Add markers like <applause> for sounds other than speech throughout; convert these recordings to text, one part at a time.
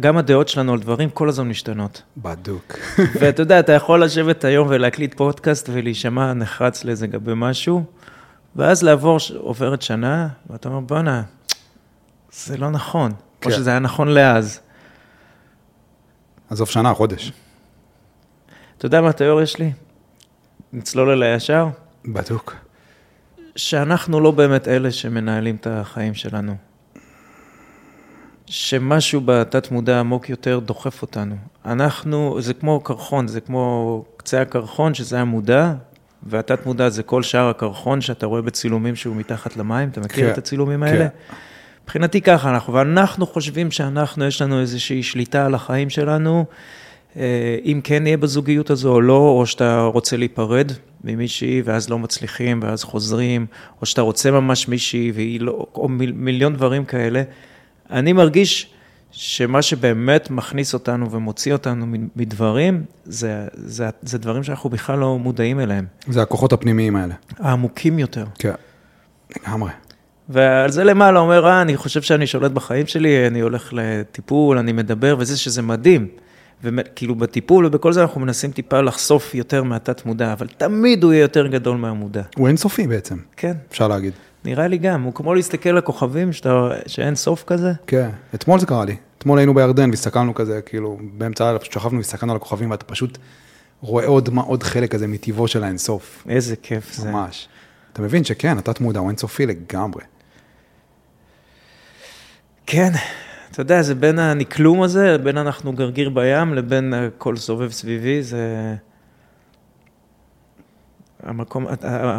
גם הדעות שלנו על דברים כל הזמן משתנות. בדוק. <laughs> ואתה יודע, אתה יכול לשבת היום ולהקליט פודקאסט ולהישמע נחרץ לאיזה גבי משהו, ואז לעבור, עוברת שנה, ואתה אומר, בואנה, זה לא נכון. כן. או שזה היה נכון לאז. עזוב שנה, חודש. אתה יודע מה התיאוריה שלי? נצלול אל הישר? בדוק. שאנחנו לא באמת אלה שמנהלים את החיים שלנו. שמשהו בתת מודע עמוק יותר דוחף אותנו. אנחנו, זה כמו קרחון, זה כמו קצה הקרחון, שזה המודע, והתת מודע זה כל שאר הקרחון שאתה רואה בצילומים שהוא מתחת למים, אתה מכיר כן, את הצילומים כן. האלה? מבחינתי ככה אנחנו, ואנחנו חושבים שאנחנו, יש לנו איזושהי שליטה על החיים שלנו, אה, אם כן נהיה בזוגיות הזו או לא, או שאתה רוצה להיפרד ממישהי ואז לא מצליחים ואז חוזרים, או שאתה רוצה ממש מישהי והיא לא, או מיל, מיליון דברים כאלה. אני מרגיש שמה שבאמת מכניס אותנו ומוציא אותנו מדברים, זה, זה, זה דברים שאנחנו בכלל לא מודעים אליהם, זה הכוחות הפנימיים האלה. העמוקים יותר. כן. לגמרי. ועל זה למעלה אומר, אה, אני חושב שאני שולט בחיים שלי, אני הולך לטיפול, אני מדבר, וזה שזה מדהים. וכאילו בטיפול ובכל זה אנחנו מנסים טיפה לחשוף יותר מהתת מודע, אבל תמיד הוא יהיה יותר גדול מהמודע. הוא אינסופי בעצם, כן, אפשר להגיד. נראה לי גם, הוא כמו להסתכל על הכוכבים שאתה, שאין סוף כזה. כן, אתמול זה קרה לי. אתמול היינו בירדן והסתכלנו כזה, כאילו, באמצע הלילה, פשוט שכבנו והסתכלנו על הכוכבים, ואתה פשוט רואה עוד, מה- עוד חלק כזה מטבעו של האינסוף. איזה כיף זה. ממש. אתה מבין שכן, התת מודע הוא אינסופי לגמרי. כן, אתה יודע, זה בין הנקלום הזה, בין אנחנו גרגיר בים, לבין הכל סובב סביבי, זה... המקום,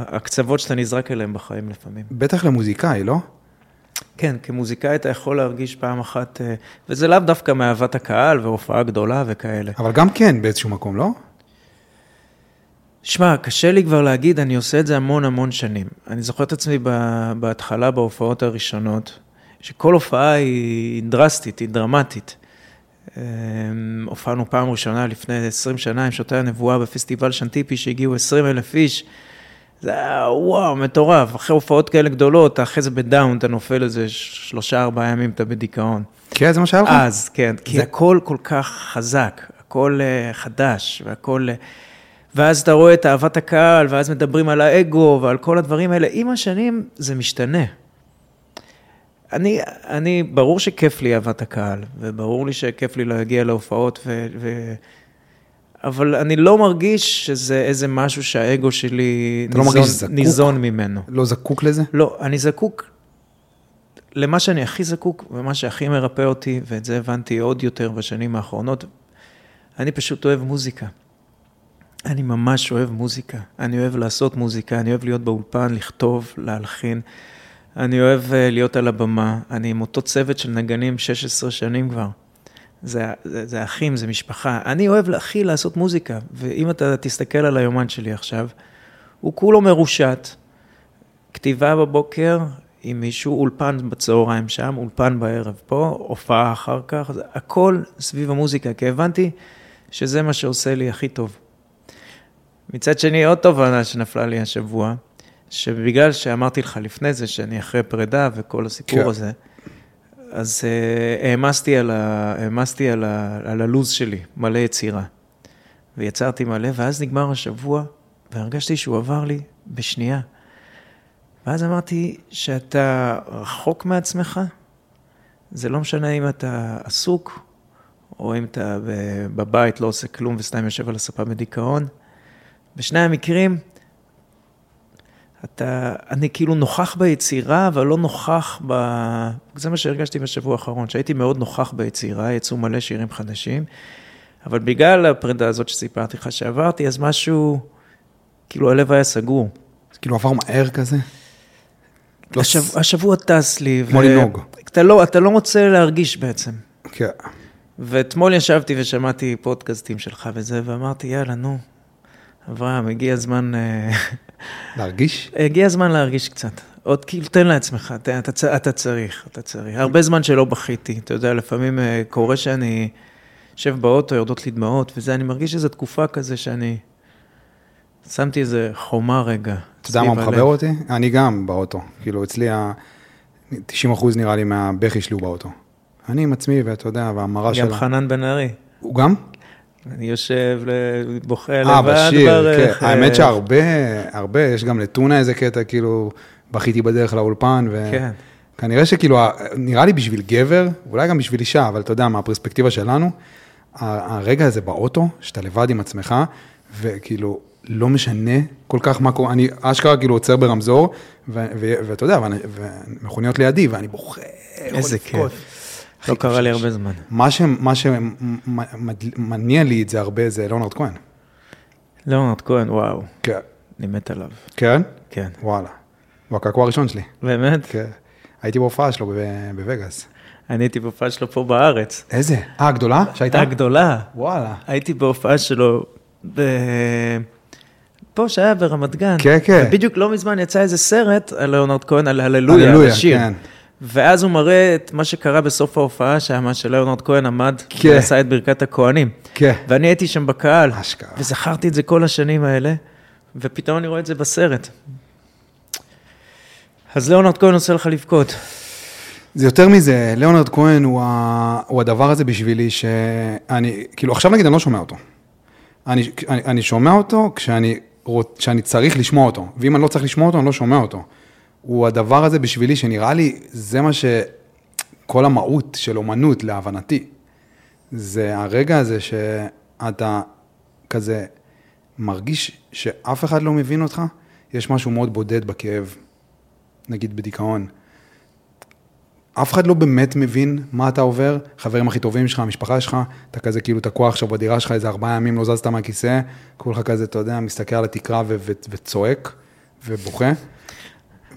הקצוות שאתה נזרק אליהם בחיים לפעמים. בטח למוזיקאי, לא? כן, כמוזיקאי אתה יכול להרגיש פעם אחת, אה, וזה לאו דווקא מאהבת הקהל והופעה גדולה וכאלה. אבל גם כן באיזשהו מקום, לא? שמע, קשה לי כבר להגיד, אני עושה את זה המון המון שנים. אני זוכר את עצמי בהתחלה, בהופעות הראשונות, שכל הופעה היא דרסטית, היא דרמטית. אה, הופענו פעם ראשונה לפני 20 שנה עם שוטי הנבואה בפסטיבל שנטיפי, שהגיעו 20 אלף איש. זה היה וואו, מטורף. אחרי הופעות כאלה גדולות, אחרי זה בדאון, אתה נופל איזה שלושה, ארבעה ימים, אתה בדיכאון. כן, זה מה שהיה לך? אז, כן, כי זה- הכל כל כך חזק, הכל אה, חדש, והכל... אה, ואז אתה רואה את אהבת הקהל, ואז מדברים על האגו ועל כל הדברים האלה. עם השנים זה משתנה. אני, אני, ברור שכיף לי אהבת הקהל, וברור לי שכיף לי להגיע להופעות, ו, ו... אבל אני לא מרגיש שזה איזה משהו שהאגו שלי לא ניזון, מרגיש זקוק? ניזון ממנו. לא זקוק לזה? לא, אני זקוק למה שאני הכי זקוק, ומה שהכי מרפא אותי, ואת זה הבנתי עוד יותר בשנים האחרונות, אני פשוט אוהב מוזיקה. אני ממש אוהב מוזיקה. אני אוהב לעשות מוזיקה, אני אוהב להיות באולפן, לכתוב, להלחין. אני אוהב אה, להיות על הבמה. אני עם אותו צוות של נגנים 16 שנים כבר. זה, זה, זה אחים, זה משפחה. אני אוהב הכי לעשות מוזיקה, ואם אתה תסתכל על היומן שלי עכשיו, הוא כולו מרושת. כתיבה בבוקר עם מישהו, אולפן בצהריים שם, אולפן בערב פה, הופעה אחר כך, זה הכל סביב המוזיקה, כי הבנתי שזה מה שעושה לי הכי טוב. מצד שני, עוד תובנה שנפלה לי השבוע, שבגלל שאמרתי לך לפני זה שאני אחרי פרידה וכל הסיפור כן. הזה, אז uh, העמסתי, על, ה, העמסתי על, ה, על הלו"ז שלי, מלא יצירה. ויצרתי מלא, ואז נגמר השבוע, והרגשתי שהוא עבר לי בשנייה. ואז אמרתי שאתה רחוק מעצמך, זה לא משנה אם אתה עסוק, או אם אתה בבית לא עושה כלום וסתם יושב על הספה בדיכאון. בשני המקרים, אתה, אני כאילו נוכח ביצירה, אבל לא נוכח ב... זה מה שהרגשתי בשבוע האחרון, שהייתי מאוד נוכח ביצירה, יצאו מלא שירים חדשים, אבל בגלל הפרידה הזאת שסיפרתי לך שעברתי, אז משהו, כאילו הלב היה סגור. זה כאילו עבר מהר כזה? לא השב, ס- השבוע טס לי. כמו לנהוג. אתה לא, אתה לא מוצא להרגיש בעצם. כן. ואתמול ישבתי ושמעתי פודקאסטים שלך וזה, ואמרתי, יאללה, נו, אברהם, הגיע הזמן, אה, להרגיש? הגיע הזמן להרגיש קצת. עוד כאילו, תן לעצמך, תן, אתה, אתה צריך, אתה צריך. הרבה זמן שלא בכיתי, אתה יודע, לפעמים אה, קורה שאני יושב באוטו, יורדות לי דמעות, וזה, אני מרגיש איזו תקופה כזה שאני... שמתי איזה חומה רגע. אתה יודע מה מחבר. אותי? אני גם באוטו. כאילו, אצלי ה... 90 אחוז נראה לי מהבכי שלי הוא באוטו. אני עם עצמי, ואתה יודע, והמראה שלה. גם חנן בן ארי. הוא גם? אני יושב, בוכה אה, לבד בשיר, ברך. כן. האמת אה, שהרבה, הרבה, יש גם לטונה איזה קטע, כאילו, בכיתי בדרך לאולפן, ו... כן. כנראה שכאילו, נראה לי בשביל גבר, אולי גם בשביל אישה, אבל אתה יודע, מהפרספקטיבה שלנו, הרגע הזה באוטו, שאתה לבד עם עצמך, וכאילו, לא משנה כל כך מה קורה, אני אשכרה כאילו עוצר ברמזור, ואתה יודע, ומכוניות לידי, ואני בוכה, יכול איזה. כיף. לא קרה לי הרבה זמן. מה שמניע לי את זה הרבה זה ליאונרד כהן. ליאונרד כהן, וואו, כן. אני מת עליו. כן? כן. וואלה. הוא הקעקוע הראשון שלי. באמת? כן. הייתי בהופעה שלו בווגאס. אני הייתי בהופעה שלו פה בארץ. איזה? אה, הגדולה? שהייתה? הייתה גדולה. וואלה. הייתי בהופעה שלו ב... פה, שהיה ברמת גן. כן, כן. ובדיוק לא מזמן יצא איזה סרט על ליאונרד כהן, על הללויה, על הללויה, השיר. כן. ואז הוא מראה את מה שקרה בסוף ההופעה שם, שליאונרד כהן עמד כן. ועשה את ברכת הכהנים. כן. ואני הייתי שם בקהל, אשכרה. וזכרתי את זה כל השנים האלה, ופתאום אני רואה את זה בסרט. אז ליאונרד כהן עושה לך לבכות. זה יותר מזה, ליאונרד כהן הוא, ה... הוא הדבר הזה בשבילי שאני, כאילו עכשיו נגיד אני לא שומע אותו. אני, אני, אני שומע אותו כשאני, כשאני צריך לשמוע אותו, ואם אני לא צריך לשמוע אותו, אני לא שומע אותו. הוא הדבר הזה בשבילי שנראה לי, זה מה ש... כל המהות של אומנות, להבנתי. זה הרגע הזה שאתה כזה מרגיש שאף אחד לא מבין אותך, יש משהו מאוד בודד בכאב, נגיד בדיכאון. אף אחד לא באמת מבין מה אתה עובר, חברים הכי טובים שלך, המשפחה שלך, אתה כזה כאילו תקוע עכשיו בדירה שלך איזה ארבעה ימים, לא זזת מהכיסא, כולך כזה, אתה יודע, מסתכל על התקרה וצועק ובוכה.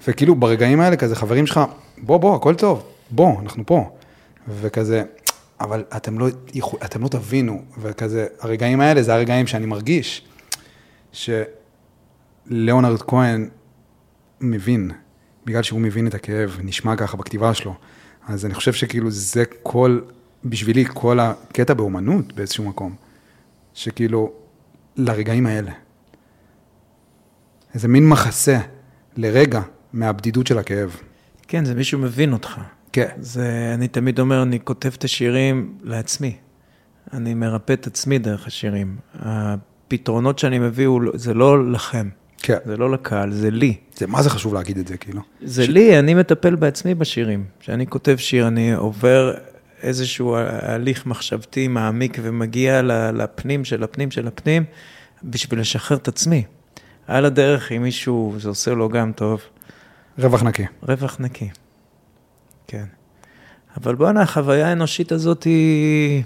וכאילו ברגעים האלה כזה חברים שלך, בוא, בוא, הכל טוב, בוא, אנחנו פה. וכזה, אבל אתם לא, אתם לא תבינו, וכזה, הרגעים האלה זה הרגעים שאני מרגיש שליאונרד כהן מבין, בגלל שהוא מבין את הכאב, נשמע ככה בכתיבה שלו. אז אני חושב שכאילו זה כל, בשבילי, כל הקטע באומנות באיזשהו מקום, שכאילו, לרגעים האלה. איזה מין מחסה לרגע מהבדידות של הכאב. כן, זה מישהו מבין אותך. כן. זה, אני תמיד אומר, אני כותב את השירים לעצמי. אני מרפא את עצמי דרך השירים. הפתרונות שאני מביא, הוא לא- זה לא לכם, כן. זה לא לקהל, זה לי. זה, מה זה חשוב להגיד את זה, כאילו? זה לי, אני מטפל בעצמי בשירים. כשאני כותב שיר, אני עובר איזשהו הליך מחשבתי מעמיק ומגיע לפנים של הפנים של הפנים, בשביל לשחרר את עצמי. על הדרך, אם מישהו, זה עושה לו גם טוב, רווח נקי. רווח נקי. כן. אבל בואנה, החוויה האנושית הזאת היא...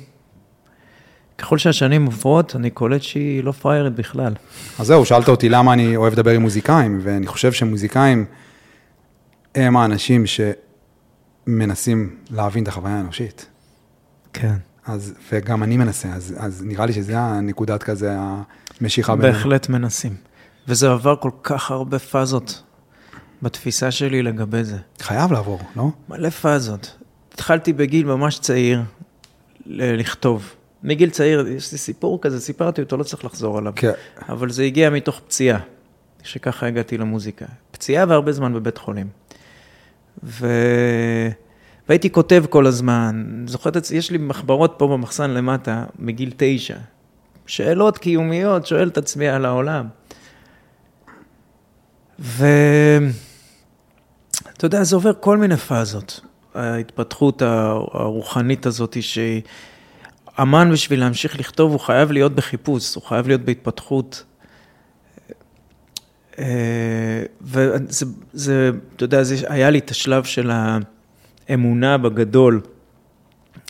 ככל שהשנים עוברות, אני קולט שהיא לא פריירית בכלל. אז זהו, שאלת אותי למה אני אוהב לדבר עם מוזיקאים, ואני חושב שמוזיקאים הם האנשים שמנסים להבין את החוויה האנושית. כן. אז, וגם אני מנסה, אז, אז נראה לי שזה הנקודת כזה, המשיכה בינינו. בהחלט מנסים. וזה עבר כל כך הרבה פאזות בתפיסה שלי לגבי זה. חייב לעבור, לא? מלא פאזות. התחלתי בגיל ממש צעיר לכתוב. מגיל צעיר, יש לי סיפור כזה, סיפרתי אותו, לא צריך לחזור עליו. כן. אבל זה הגיע מתוך פציעה, שככה הגעתי למוזיקה. פציעה והרבה זמן בבית חולים. ו... והייתי כותב כל הזמן, זוכרת, יש לי מחברות פה במחסן למטה, מגיל תשע. שאלות קיומיות, שואל את עצמי על העולם. ואתה יודע, זה עובר כל מיני פאזות. ההתפתחות הרוחנית הזאת, שאמן בשביל להמשיך לכתוב, הוא חייב להיות בחיפוש, הוא חייב להיות בהתפתחות. אה, וזה, זה, אתה יודע, זה, היה לי את השלב של האמונה בגדול,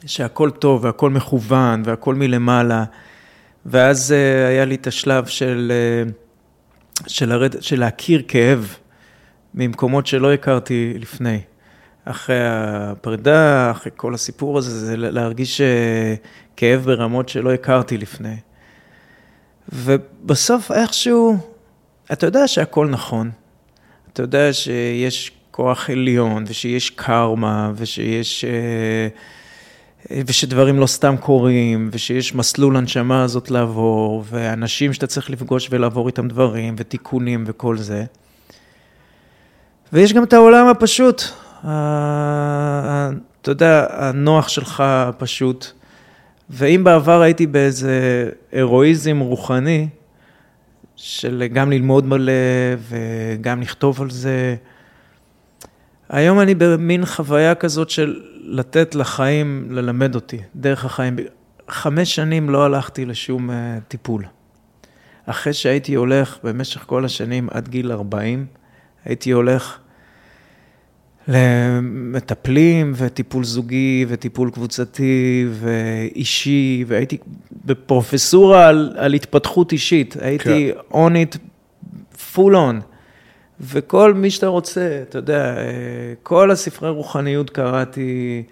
שהכל טוב והכל מכוון והכל מלמעלה, ואז אה, היה לי את השלב של, אה, של, הרד, של להכיר כאב ממקומות שלא הכרתי לפני. אחרי הפרידה, אחרי כל הסיפור הזה, זה להרגיש אה, כאב ברמות שלא הכרתי לפני. ובסוף איכשהו, אתה יודע שהכל נכון. אתה יודע שיש כוח עליון, ושיש קרמה, ושיש... אה, ושדברים לא סתם קורים, ושיש מסלול הנשמה הזאת לעבור, ואנשים שאתה צריך לפגוש ולעבור איתם דברים, ותיקונים וכל זה. ויש גם את העולם הפשוט, אתה יודע, הנוח שלך פשוט. ואם בעבר הייתי באיזה הירואיזם רוחני, של גם ללמוד מלא וגם לכתוב על זה, היום אני במין חוויה כזאת של לתת לחיים ללמד אותי, דרך החיים. חמש שנים לא הלכתי לשום אה, טיפול. אחרי שהייתי הולך במשך כל השנים עד גיל 40, הייתי הולך למטפלים וטיפול זוגי וטיפול קבוצתי ואישי, והייתי בפרופסורה על, על התפתחות אישית, הייתי כן. on it full on. וכל מי שאתה רוצה, אתה יודע, כל הספרי רוחניות קראתי,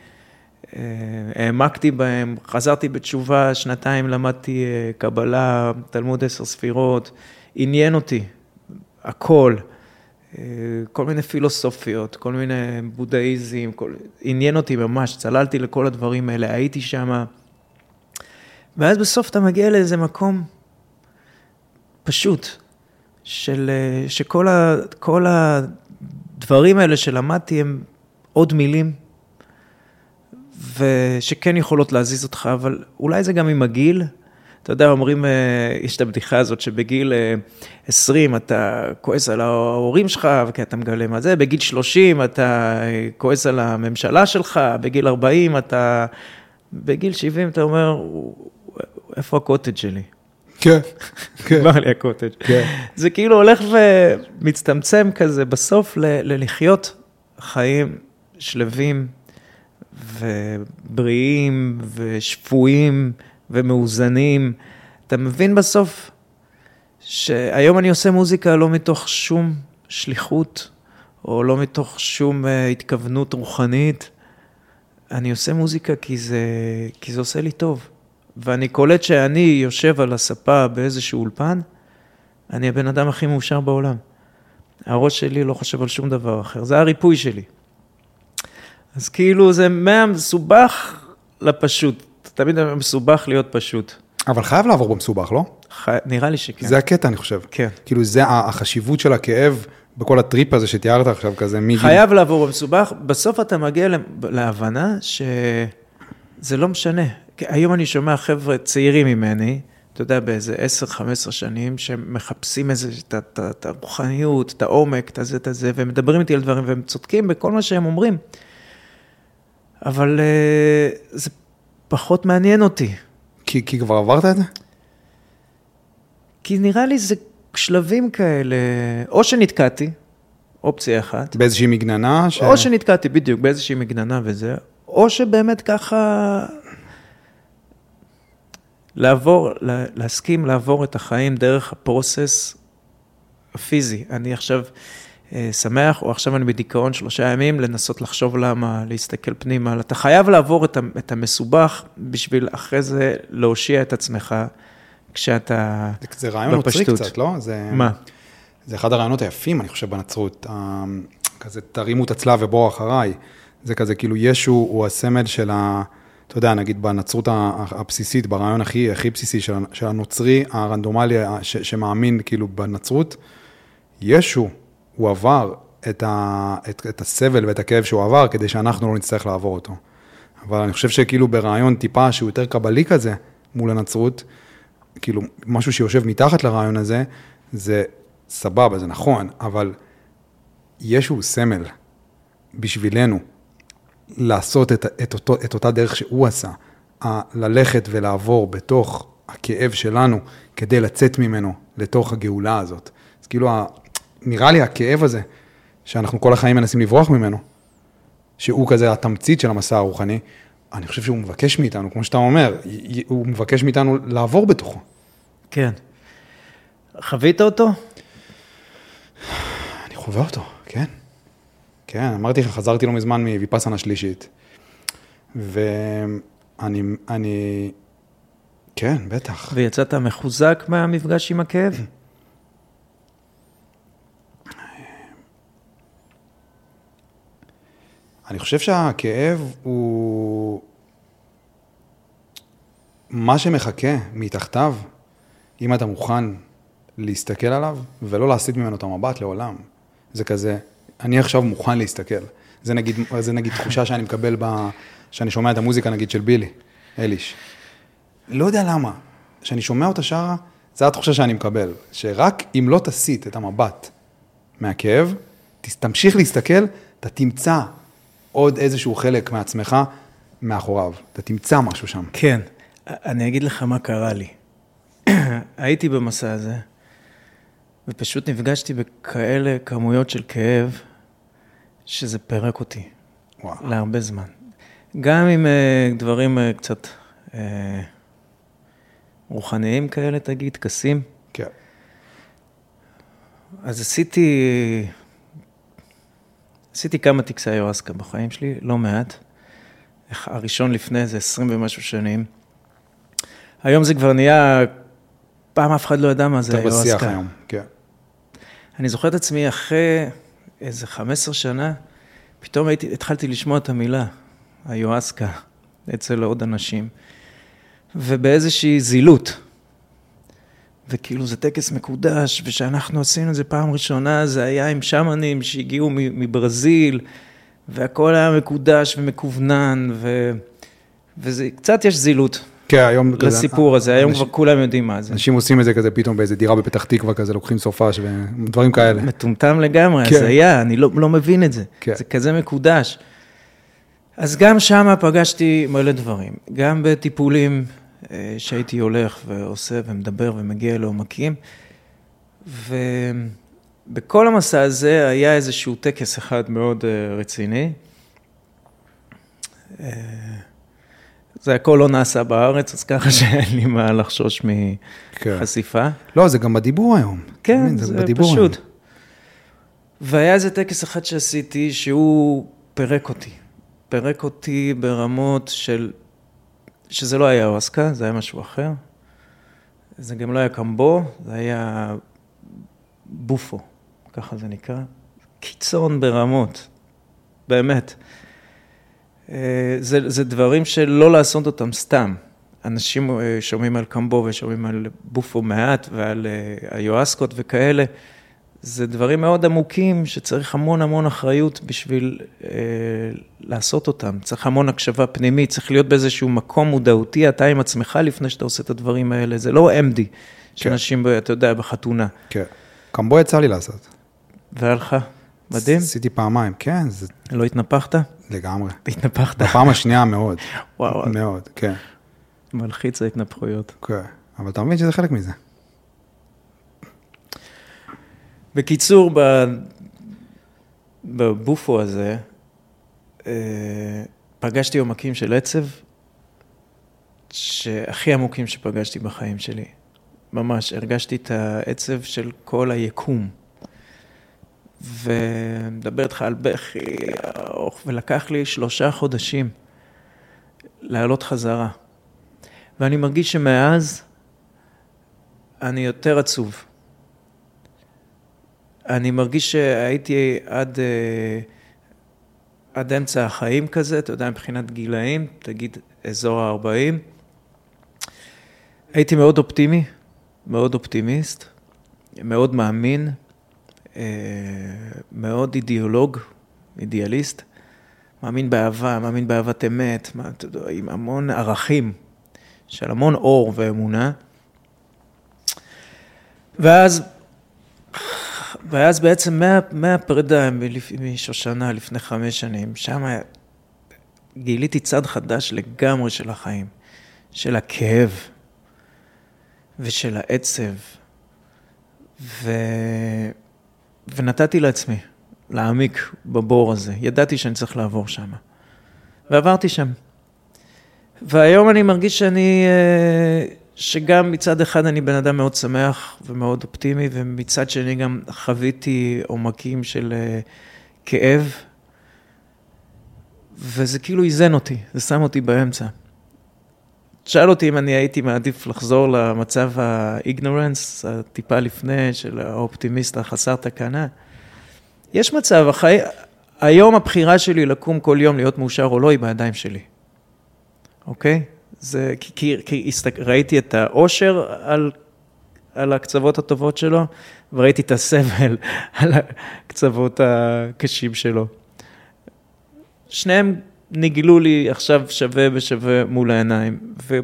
העמקתי בהם, חזרתי בתשובה, שנתיים למדתי אה, קבלה, תלמוד עשר ספירות, עניין אותי, הכל. אה, כל מיני פילוסופיות, כל מיני בודהיזם, כל... עניין אותי ממש, צללתי לכל הדברים האלה, הייתי שם. ואז בסוף אתה מגיע לאיזה מקום פשוט, של, אה, שכל ה, הדברים האלה שלמדתי הם עוד מילים, ושכן יכולות להזיז אותך, אבל אולי זה גם עם הגיל. אתה יודע, אומרים, אה, יש את הבדיחה הזאת שבגיל 20 אה, אתה כועס על ההורים שלך, כי אתה מגלה מה זה, בגיל 30 אתה אה, כועס על הממשלה שלך, בגיל 40 אתה... בגיל 70 אתה אומר, איפה הקוטג' שלי? כן, <laughs> כן. נגמר לי הקוטג'. כן. זה כאילו הולך ומצטמצם כזה בסוף ללחיות חיים שלווים ובריאים ושפויים. ומאוזנים. אתה מבין בסוף שהיום אני עושה מוזיקה לא מתוך שום שליחות, או לא מתוך שום uh, התכוונות רוחנית. אני עושה מוזיקה כי זה, כי זה עושה לי טוב. ואני קולט שאני יושב על הספה באיזשהו אולפן, אני הבן אדם הכי מאושר בעולם. הראש שלי לא חושב על שום דבר אחר, זה הריפוי שלי. אז כאילו זה מהמסובך לפשוט. תמיד מסובך להיות פשוט. אבל חייב לעבור במסובך, לא? ח... נראה לי שכן. זה הקטע, אני חושב. כן. כאילו, זה החשיבות של הכאב בכל הטריפ הזה שתיארת עכשיו, כזה מגיל... חייב לעבור במסובך. בסוף אתה מגיע להבנה שזה לא משנה. היום אני שומע חבר'ה צעירים ממני, אתה יודע, באיזה 10-15 שנים, שמחפשים איזה, את הרוחניות, את העומק, את הזה, את הזה, והם מדברים איתי על דברים, והם צודקים בכל מה שהם אומרים. אבל אה, זה פחות מעניין אותי. כי, כי כבר עברת את זה? כי נראה לי זה שלבים כאלה, או שנתקעתי, אופציה אחת. באיזושהי מגננה? ש... או שנתקעתי, בדיוק, באיזושהי מגננה וזה, או שבאמת ככה... לעבור, להסכים לעבור את החיים דרך הפרוסס הפיזי. אני עכשיו... אה, שמח, או עכשיו אני בדיכאון שלושה ימים, לנסות לחשוב למה, להסתכל פנימה. אתה חייב לעבור את המסובך בשביל אחרי זה להושיע את עצמך כשאתה בפשטות. זה רעיון נוצרי קצת, לא? זה, מה? זה אחד הרעיונות היפים, אני חושב, בנצרות. כזה, תרימו את הצלב ובואו אחריי. זה כזה, כאילו, ישו הוא הסמל של ה... אתה יודע, נגיד בנצרות הבסיסית, ברעיון הכי, הכי בסיסי של הנוצרי, הרנדומלי, ש, שמאמין כאילו בנצרות, ישו הוא עבר את, ה, את, את הסבל ואת הכאב שהוא עבר, כדי שאנחנו לא נצטרך לעבור אותו. אבל אני חושב שכאילו ברעיון טיפה שהוא יותר קבלי כזה מול הנצרות, כאילו משהו שיושב מתחת לרעיון הזה, זה סבבה, זה נכון, אבל ישו סמל בשבילנו לעשות את, את, אותו, את אותה דרך שהוא עשה, ללכת ולעבור בתוך הכאב שלנו כדי לצאת ממנו לתוך הגאולה הזאת. אז כאילו נראה לי הכאב הזה, שאנחנו כל החיים מנסים לברוח ממנו, שהוא כזה התמצית של המסע הרוחני, אני חושב שהוא מבקש מאיתנו, כמו שאתה אומר, הוא מבקש מאיתנו לעבור בתוכו. כן. חווית אותו? אני חווה אותו, כן. כן, אמרתי לך, חזרתי לא מזמן מוויפאסנה שלישית. ואני, אני, כן, בטח. ויצאת מחוזק מהמפגש עם הכאב? <clears throat> אני חושב שהכאב הוא מה שמחכה מתחתיו, אם אתה מוכן להסתכל עליו ולא להסיט ממנו את המבט לעולם. זה כזה, אני עכשיו מוכן להסתכל. זה נגיד, זה נגיד תחושה שאני מקבל ב... שאני שומע את המוזיקה נגיד של בילי, אליש. לא יודע למה, כשאני שומע אותה שרה, זו התחושה שאני מקבל, שרק אם לא תסיט את המבט מהכאב, תמשיך להסתכל, אתה תמצא עוד איזשהו חלק מעצמך מאחוריו, אתה תמצא משהו שם. כן, אני אגיד לך מה קרה לי. <clears throat> הייתי במסע הזה, ופשוט נפגשתי בכאלה כמויות של כאב, שזה פירק אותי. וואו. להרבה זמן. גם עם uh, דברים uh, קצת uh, רוחניים כאלה, תגיד, טקסים. כן. אז עשיתי, עשיתי כמה טקסי איואסקה בחיים שלי, לא מעט. הראשון לפני זה 20 ומשהו שנים. היום זה כבר נהיה, פעם אף אחד לא ידע מה זה איואסקה. יותר בשיח היום, כן. אני זוכר את עצמי אחרי איזה 15 שנה, פתאום הייתי, התחלתי לשמוע את המילה, היואסקה, אצל עוד אנשים, ובאיזושהי זילות. וכאילו זה טקס מקודש, ושאנחנו עשינו את זה פעם ראשונה, זה היה עם שמנים שהגיעו מברזיל, והכל היה מקודש ומקוונן, ו... וזה, קצת יש זילות. כן, היום כזה... לסיפור הזה, היום כבר כולם יודעים מה זה. אנשים עושים את זה כזה פתאום באיזה דירה בפתח תקווה כזה, לוקחים סופש ודברים כאלה. מטומטם לגמרי, כן. הזיה, אני לא, לא מבין את זה. כן. זה כזה מקודש. אז גם שם פגשתי מלא דברים, גם בטיפולים שהייתי הולך ועושה ומדבר ומגיע לעומקים, ובכל המסע הזה היה איזשהו טקס אחד מאוד אה, רציני. אה, זה הכל לא נעשה בארץ, אז ככה שאין לי מה לחשוש מחשיפה. כן. לא, זה גם בדיבור היום. כן, זה, זה פשוט. היום. והיה איזה טקס אחד שעשיתי שהוא פירק אותי. פירק אותי ברמות של, שזה לא היה אוסקה, זה היה משהו אחר. זה גם לא היה קמבו, זה היה בופו, ככה זה נקרא. קיצון ברמות, באמת. אה, זה, זה דברים שלא לעשות אותם סתם. אנשים אה, שומעים על קמבו ושומעים על בופו מעט ועל אה, היואסקות וכאלה. זה דברים מאוד עמוקים שצריך המון המון אחריות בשביל אה, לעשות אותם. צריך המון הקשבה פנימית, צריך להיות באיזשהו מקום מודעותי, אתה עם עצמך לפני שאתה עושה את הדברים האלה. זה לא MD, כן. שאנשים, אתה יודע, בחתונה. כן. קמבו יצא לי לעשות. והיה לך? מדהים. עשיתי פעמיים, כן. זה... לא התנפחת? לגמרי. התנפחת. בפעם השנייה מאוד. וואו. מאוד, כן. מלחיץ ההתנפחויות. כן, אבל אתה מבין שזה חלק מזה. בקיצור, בבופו הזה, אה, פגשתי עומקים של עצב, שהכי עמוקים שפגשתי בחיים שלי. ממש, הרגשתי את העצב של כל היקום. ומדבר איתך על בכי ארוך, ולקח לי שלושה חודשים לעלות חזרה. ואני מרגיש שמאז אני יותר עצוב. אני מרגיש שהייתי עד, אה, עד אמצע החיים כזה, אתה יודע, מבחינת גילאים, תגיד אזור ה-40. הייתי מאוד אופטימי, מאוד אופטימיסט, מאוד מאמין, אה, מאוד אידיאולוג, אידיאליסט, מאמין באהבה, מאמין באהבת אמת, עם המון ערכים של המון אור ואמונה. ואז, ואז בעצם מה, מהפרידה משושנה לפני חמש שנים, שם גיליתי צד חדש לגמרי של החיים, של הכאב ושל העצב. ו... ונתתי לעצמי להעמיק בבור הזה. ידעתי שאני צריך לעבור שם. ועברתי שם. והיום אני מרגיש שאני, אה, שגם מצד אחד אני בן אדם מאוד שמח ומאוד אופטימי, ומצד שני גם חוויתי עומקים של אה, כאב, וזה כאילו איזן אותי, זה שם אותי באמצע. שאל אותי אם אני הייתי מעדיף לחזור למצב האיגנורנס, הטיפה לפני, של האופטימיסט החסר תקנה. יש מצב, החי... היום הבחירה שלי לקום כל יום להיות מאושר או לא, היא בידיים שלי. אוקיי? זה כי, כי, כי הסתק... ראיתי את האושר על, על הקצוות הטובות שלו, וראיתי את הסבל <laughs> על הקצוות הקשים שלו. שניהם נגלו לי עכשיו שווה בשווה מול העיניים, ו,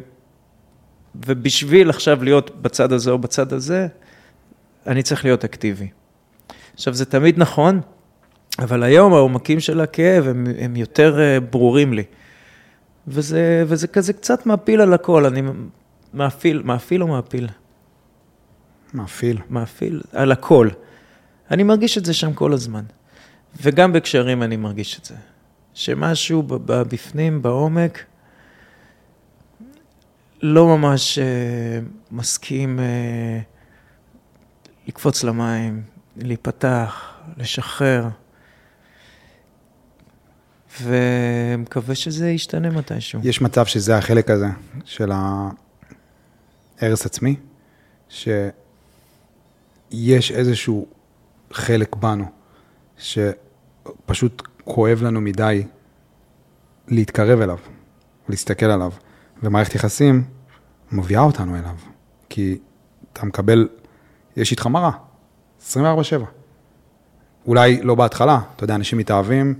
ובשביל עכשיו להיות בצד הזה או בצד הזה, אני צריך להיות אקטיבי. עכשיו, זה תמיד נכון, אבל היום העומקים של הכאב הם, הם יותר אה, ברורים לי. וזה, וזה כזה קצת מעפיל על הכל, אני מאפיל, מאפיל או מעפיל? מאפיל. מאפיל על הכל. אני מרגיש את זה שם כל הזמן. וגם בקשרים אני מרגיש את זה. שמשהו בפנים, בעומק, לא ממש uh, מסכים uh, לקפוץ למים, להיפתח, לשחרר. ומקווה שזה ישתנה מתישהו. יש מצב שזה החלק הזה של ההרס עצמי, שיש איזשהו חלק בנו, שפשוט כואב לנו מדי להתקרב אליו, להסתכל עליו, ומערכת יחסים מביאה אותנו אליו, כי אתה מקבל, יש איתך מראה, 24-7. אולי לא בהתחלה, אתה יודע, אנשים מתאהבים,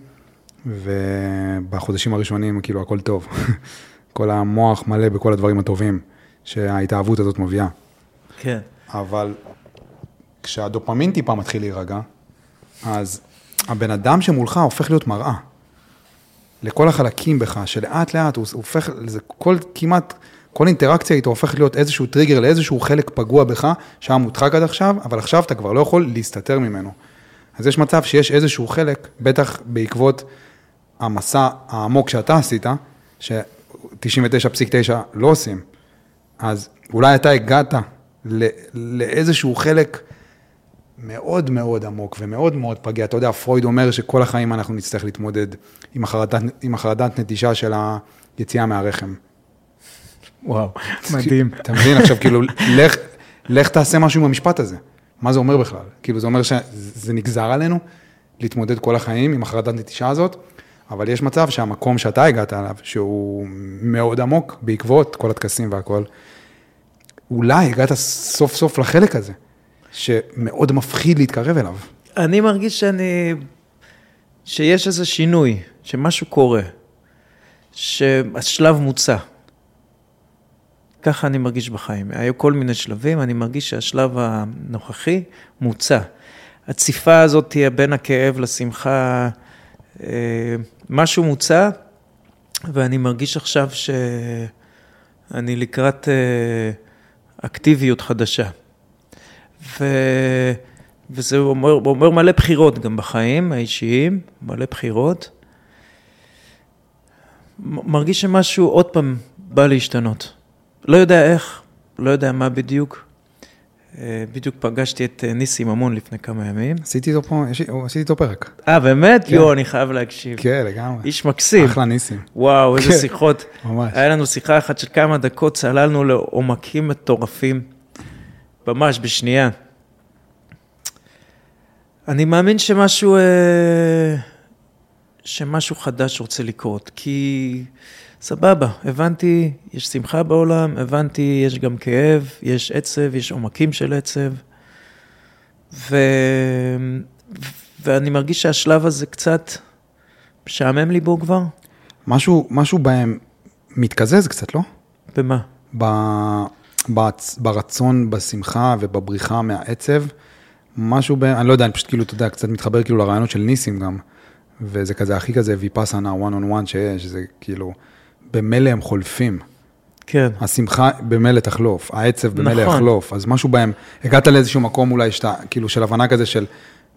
ובחודשים הראשונים כאילו הכל טוב. <laughs> כל המוח מלא בכל הדברים הטובים שההתאהבות הזאת מביאה. כן. אבל כשהדופמין טיפה מתחיל להירגע, אז הבן אדם שמולך הופך להיות מראה. לכל החלקים בך, שלאט לאט הוא הופך, זה כל, כמעט, כל אינטראקציה איתו הופך להיות איזשהו טריגר לאיזשהו חלק פגוע בך, שהיה מודחק עד עכשיו, אבל עכשיו אתה כבר לא יכול להסתתר ממנו. אז יש מצב שיש איזשהו חלק, בטח בעקבות המסע העמוק שאתה עשית, ש-99.9 לא עושים, אז אולי אתה הגעת לאיזשהו חלק מאוד מאוד עמוק ומאוד מאוד פגיע. אתה יודע, פרויד אומר שכל החיים אנחנו נצטרך להתמודד עם החרדת, עם החרדת נטישה של היציאה מהרחם. וואו, <laughs> מדהים. אתה מבין? עכשיו, כאילו, לך, לך תעשה משהו עם המשפט הזה. מה זה אומר בכלל? כאילו, זה אומר שזה נגזר עלינו להתמודד כל החיים עם החרדת נטישה הזאת, אבל יש מצב שהמקום שאתה הגעת אליו, שהוא מאוד עמוק בעקבות כל הטקסים והכל, אולי הגעת סוף סוף לחלק הזה. שמאוד מפחיד להתקרב אליו. אני מרגיש שאני, שיש איזה שינוי, שמשהו קורה, שהשלב מוצע. ככה אני מרגיש בחיים. היו כל מיני שלבים, אני מרגיש שהשלב הנוכחי מוצע. הציפה הזאת תהיה בין הכאב לשמחה, משהו מוצע, ואני מרגיש עכשיו שאני לקראת אה, אקטיביות חדשה. ו... וזה אומר, אומר מלא בחירות גם בחיים האישיים, מלא בחירות. מרגיש שמשהו עוד פעם בא להשתנות. לא יודע איך, לא יודע מה בדיוק. אה, בדיוק פגשתי את אה, ניסים ממון לפני כמה ימים. עשיתי איתו פה, עשיתי איתו פרק. אה, באמת? כן. יואו, אני חייב להקשיב. כן, לגמרי. איש מקסים. אחלה ניסים. וואו, איזה כן. שיחות. ממש. היה לנו שיחה אחת של כמה דקות, צללנו לעומקים מטורפים. ממש בשנייה. אני מאמין שמשהו, אה, שמשהו חדש רוצה לקרות, כי סבבה, הבנתי, יש שמחה בעולם, הבנתי, יש גם כאב, יש עצב, יש עומקים של עצב, ו... ואני מרגיש שהשלב הזה קצת משעמם לי בו כבר. משהו, משהו בהם מתקזז קצת, לא? במה? ב... ברצון, בשמחה ובבריחה מהעצב, משהו ב... אני לא יודע, אני פשוט כאילו, אתה יודע, קצת מתחבר כאילו לרעיונות של ניסים גם, וזה כזה הכי כזה ויפאסנה, one on one שיש, זה כאילו, במילא הם חולפים. כן. השמחה במילא תחלוף, העצב במילא נכון. יחלוף, אז משהו בהם, הגעת לאיזשהו מקום אולי שאתה, כאילו של הבנה כזה של,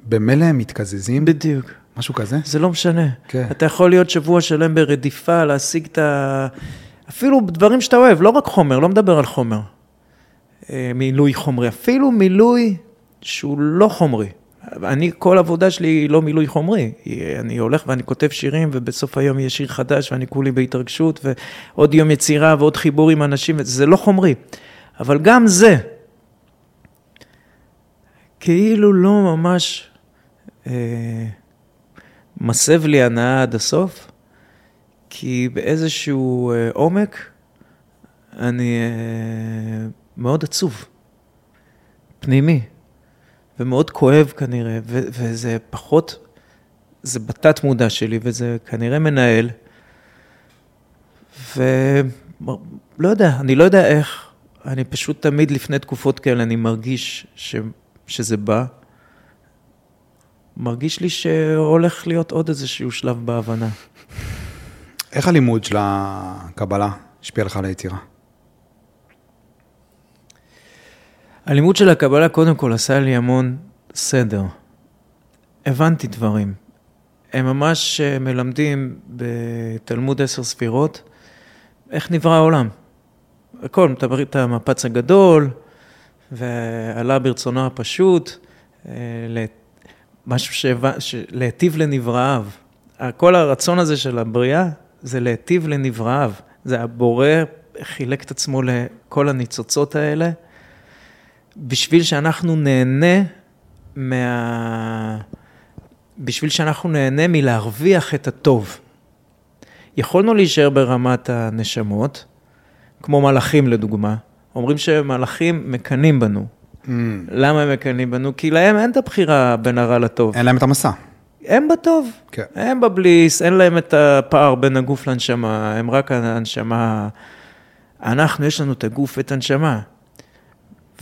במילא הם מתקזזים. בדיוק. משהו כזה? זה לא משנה. כן. אתה יכול להיות שבוע שלם ברדיפה, להשיג את ה... אפילו דברים שאתה אוהב, לא רק חומר, לא מדבר על חומר. אה, מילוי חומרי, אפילו מילוי שהוא לא חומרי. אני, כל עבודה שלי היא לא מילוי חומרי. אני הולך ואני כותב שירים, ובסוף היום יש שיר חדש, ואני כולי בהתרגשות, ועוד יום יצירה ועוד חיבור עם אנשים, זה לא חומרי. אבל גם זה, כאילו לא ממש אה, מסב לי הנאה עד הסוף, כי באיזשהו אה, עומק אני אה, מאוד עצוב, פנימי. ומאוד כואב כנראה, ו- וזה פחות, זה בתת מודע שלי, וזה כנראה מנהל. ולא יודע, אני לא יודע איך, אני פשוט תמיד לפני תקופות כאלה, אני מרגיש ש... שזה בא. מרגיש לי שהולך להיות עוד איזשהו שלב בהבנה. איך הלימוד של הקבלה השפיע לך על היצירה? הלימוד של הקבלה קודם כל עשה לי המון סדר. הבנתי דברים. הם ממש אה, מלמדים בתלמוד עשר ספירות איך נברא העולם. הכל, מדבר את המפץ הגדול, ועלה ברצונו הפשוט, אה, משהו להיטיב לנבראיו. כל הרצון הזה של הבריאה זה להיטיב לנבראיו. זה הבורא חילק את עצמו לכל הניצוצות האלה, בשביל שאנחנו נהנה מה... בשביל שאנחנו נהנה מלהרוויח את הטוב. יכולנו להישאר ברמת הנשמות, כמו מלאכים לדוגמה. אומרים שמלאכים מקנאים בנו. Mm. למה הם מקנאים בנו? כי להם אין את הבחירה בין הרע לטוב. אין להם את המסע. הם בטוב, כן. הם בבליס, אין להם את הפער בין הגוף לנשמה, הם רק הנשמה. אנחנו, יש לנו את הגוף ואת הנשמה.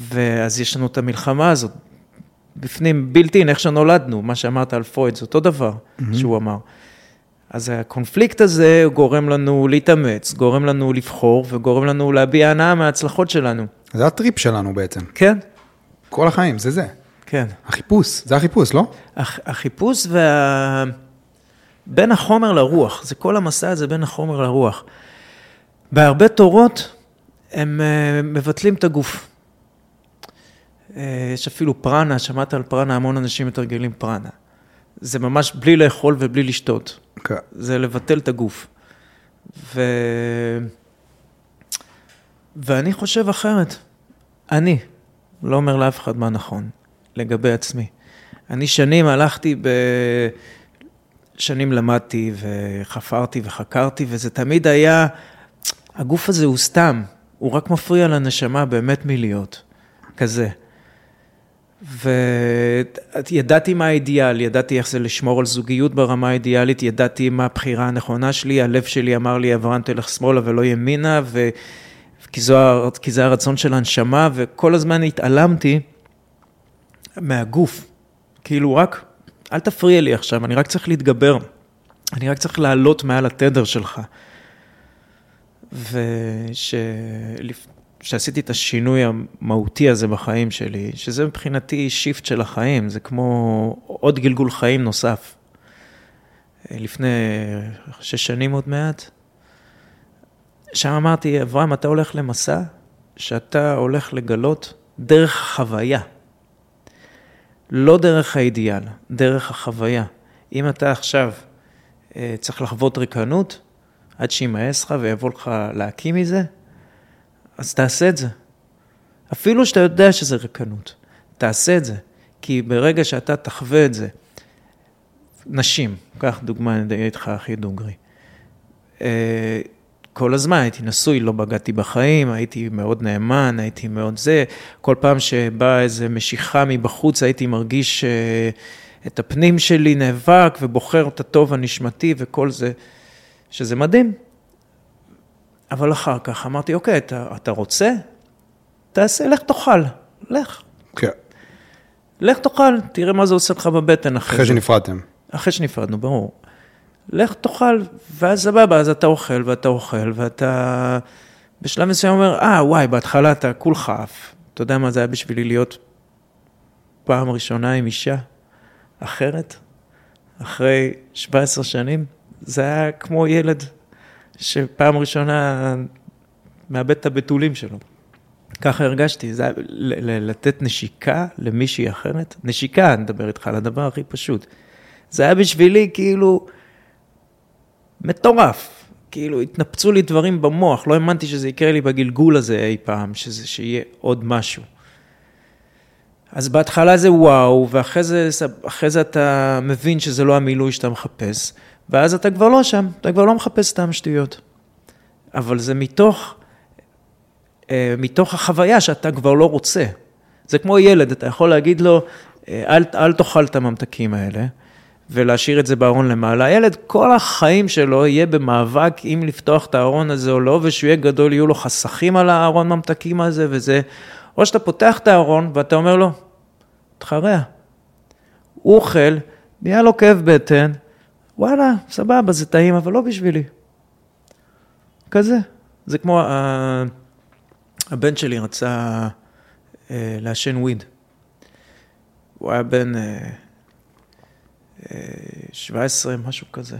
ואז יש לנו את המלחמה הזאת, בפנים, בלתי איך שנולדנו, מה שאמרת על פרויד, זה אותו דבר mm-hmm. שהוא אמר. אז הקונפליקט הזה גורם לנו להתאמץ, גורם לנו לבחור וגורם לנו להביע הנאה מההצלחות שלנו. זה הטריפ שלנו בעצם. כן. כל החיים, זה זה. כן. החיפוש, זה החיפוש, לא? הח, החיפוש וה... בין החומר לרוח, זה כל המסע הזה בין החומר לרוח. בהרבה תורות הם אה, מבטלים את הגוף. אה, יש אפילו פרנה, שמעת על פרנה, המון אנשים מתרגלים פרנה. זה ממש בלי לאכול ובלי לשתות. Okay. כן. זה לבטל את הגוף. ו... ואני חושב אחרת. אני, לא אומר לאף אחד מה נכון, לגבי עצמי. אני שנים הלכתי ב... שנים למדתי וחפרתי וחקרתי, וזה תמיד היה, הגוף הזה הוא סתם, הוא רק מפריע לנשמה באמת מלהיות, כזה. וידעתי מה האידיאל, ידעתי איך זה לשמור על זוגיות ברמה האידיאלית, ידעתי מה הבחירה הנכונה שלי, הלב שלי אמר לי, אברהם תלך שמאלה ולא ימינה, ו... כי, זו, כי זה הרצון של הנשמה, וכל הזמן התעלמתי מהגוף. כאילו רק, אל תפריע לי עכשיו, אני רק צריך להתגבר, אני רק צריך לעלות מעל התדר שלך. ושלפ... שעשיתי את השינוי המהותי הזה בחיים שלי, שזה מבחינתי שיפט של החיים, זה כמו עוד גלגול חיים נוסף. לפני שש שנים עוד מעט, שם אמרתי, אברהם, אתה הולך למסע שאתה הולך לגלות דרך החוויה. לא דרך האידיאל, דרך החוויה. אם אתה עכשיו אה, צריך לחוות ריקנות, עד שימאס לך ויבוא לך להקים מזה, אז תעשה את זה. אפילו שאתה יודע שזה ריקנות, תעשה את זה. כי ברגע שאתה תחווה את זה, נשים, קח דוגמה, אני אגיד לך הכי דוגרי. אה, כל הזמן הייתי נשוי, לא בגדתי בחיים, הייתי מאוד נאמן, הייתי מאוד זה. כל פעם שבאה איזו משיכה מבחוץ, הייתי מרגיש אה, את הפנים שלי נאבק ובוחר את הטוב הנשמתי וכל זה, שזה מדהים. אבל אחר כך אמרתי, אוקיי, אתה, אתה רוצה? תעשה, לך תאכל, לך. כן. לך תאכל, תראה מה זה עושה לך בבטן אחרי אחרי שנפרדתם. אחרי שנפרדנו, ברור. לך תאכל, ואז סבבה, אז אתה אוכל ואתה אוכל, ואתה בשלב מסוים אומר, אה, וואי, בהתחלה אתה כולך עף. אתה יודע מה זה היה בשבילי להיות פעם ראשונה עם אישה אחרת, אחרי 17 שנים? זה היה כמו ילד שפעם ראשונה מאבד את הבתולים שלו. ככה הרגשתי, זה לתת נשיקה למישהי אחרת. נשיקה, אני מדבר איתך על הדבר הכי פשוט. זה היה בשבילי כאילו מטורף. כאילו התנפצו לי דברים במוח, לא האמנתי שזה יקרה לי בגלגול הזה אי פעם, שזה, שיהיה עוד משהו. אז בהתחלה זה וואו, ואחרי זה, זה אתה מבין שזה לא המילוי שאתה מחפש, ואז אתה כבר לא שם, אתה כבר לא מחפש סתם שטויות. אבל זה מתוך, אה, מתוך החוויה שאתה כבר לא רוצה. זה כמו ילד, אתה יכול להגיד לו, אה, אל, אל תאכל את הממתקים האלה, ולהשאיר את זה בארון למעלה. הילד כל החיים שלו יהיה במאבק אם לפתוח את הארון הזה או לא, ושהוא יהיה גדול, יהיו לו חסכים על הארון ממתקים הזה וזה. או שאתה פותח את הארון ואתה אומר לו, תחרע. הוא אוכל, נהיה לו כאב בטן, וואלה, סבבה, זה טעים, אבל לא בשבילי. כזה. זה כמו, uh, הבן שלי רצה uh, לעשן וויד. הוא היה בן uh, uh, 17, משהו כזה.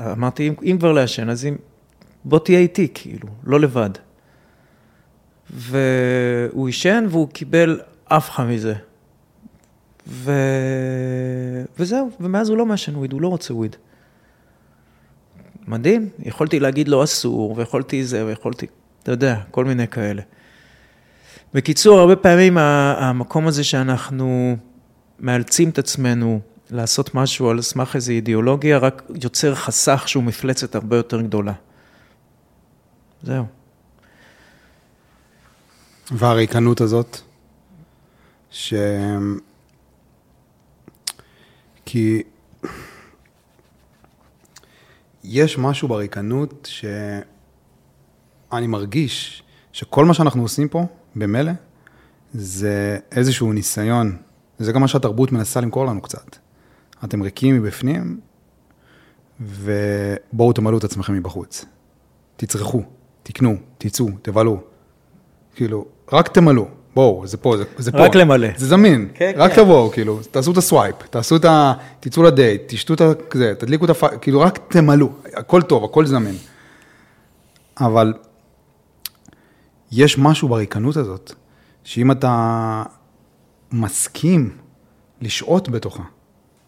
אמרתי, אם, אם כבר לעשן, אז אם, בוא תהיה איתי, כאילו, לא לבד. והוא עישן והוא קיבל אפחה מזה. ו... וזהו, ומאז הוא לא מעשן וויד, הוא לא רוצה וויד. מדהים, יכולתי להגיד לו אסור, ויכולתי זה, ויכולתי, אתה יודע, כל מיני כאלה. בקיצור, הרבה פעמים המקום הזה שאנחנו מאלצים את עצמנו לעשות משהו על סמך איזו אידיאולוגיה, רק יוצר חסך שהוא מפלצת הרבה יותר גדולה. זהו. והריקנות הזאת, ש... כי יש משהו בריקנות שאני מרגיש שכל מה שאנחנו עושים פה, במילא, זה איזשהו ניסיון, זה גם מה שהתרבות מנסה למכור לנו קצת. אתם ריקים מבפנים, ובואו תמלאו את עצמכם מבחוץ. תצרכו, תקנו, תצאו, תבלו. כאילו, רק תמלאו. בואו, זה פה, זה, זה פה. רק למלא. זה זמין. כן, רק כן. תבואו, כאילו, תעשו את הסווייפ, תעשו את ה... תצאו לדייט, תשתו את ה... זה, תדליקו את הפ... כאילו, רק תמלאו. הכל טוב, הכל זמין. אבל יש משהו בריקנות הזאת, שאם אתה מסכים לשהות בתוכה,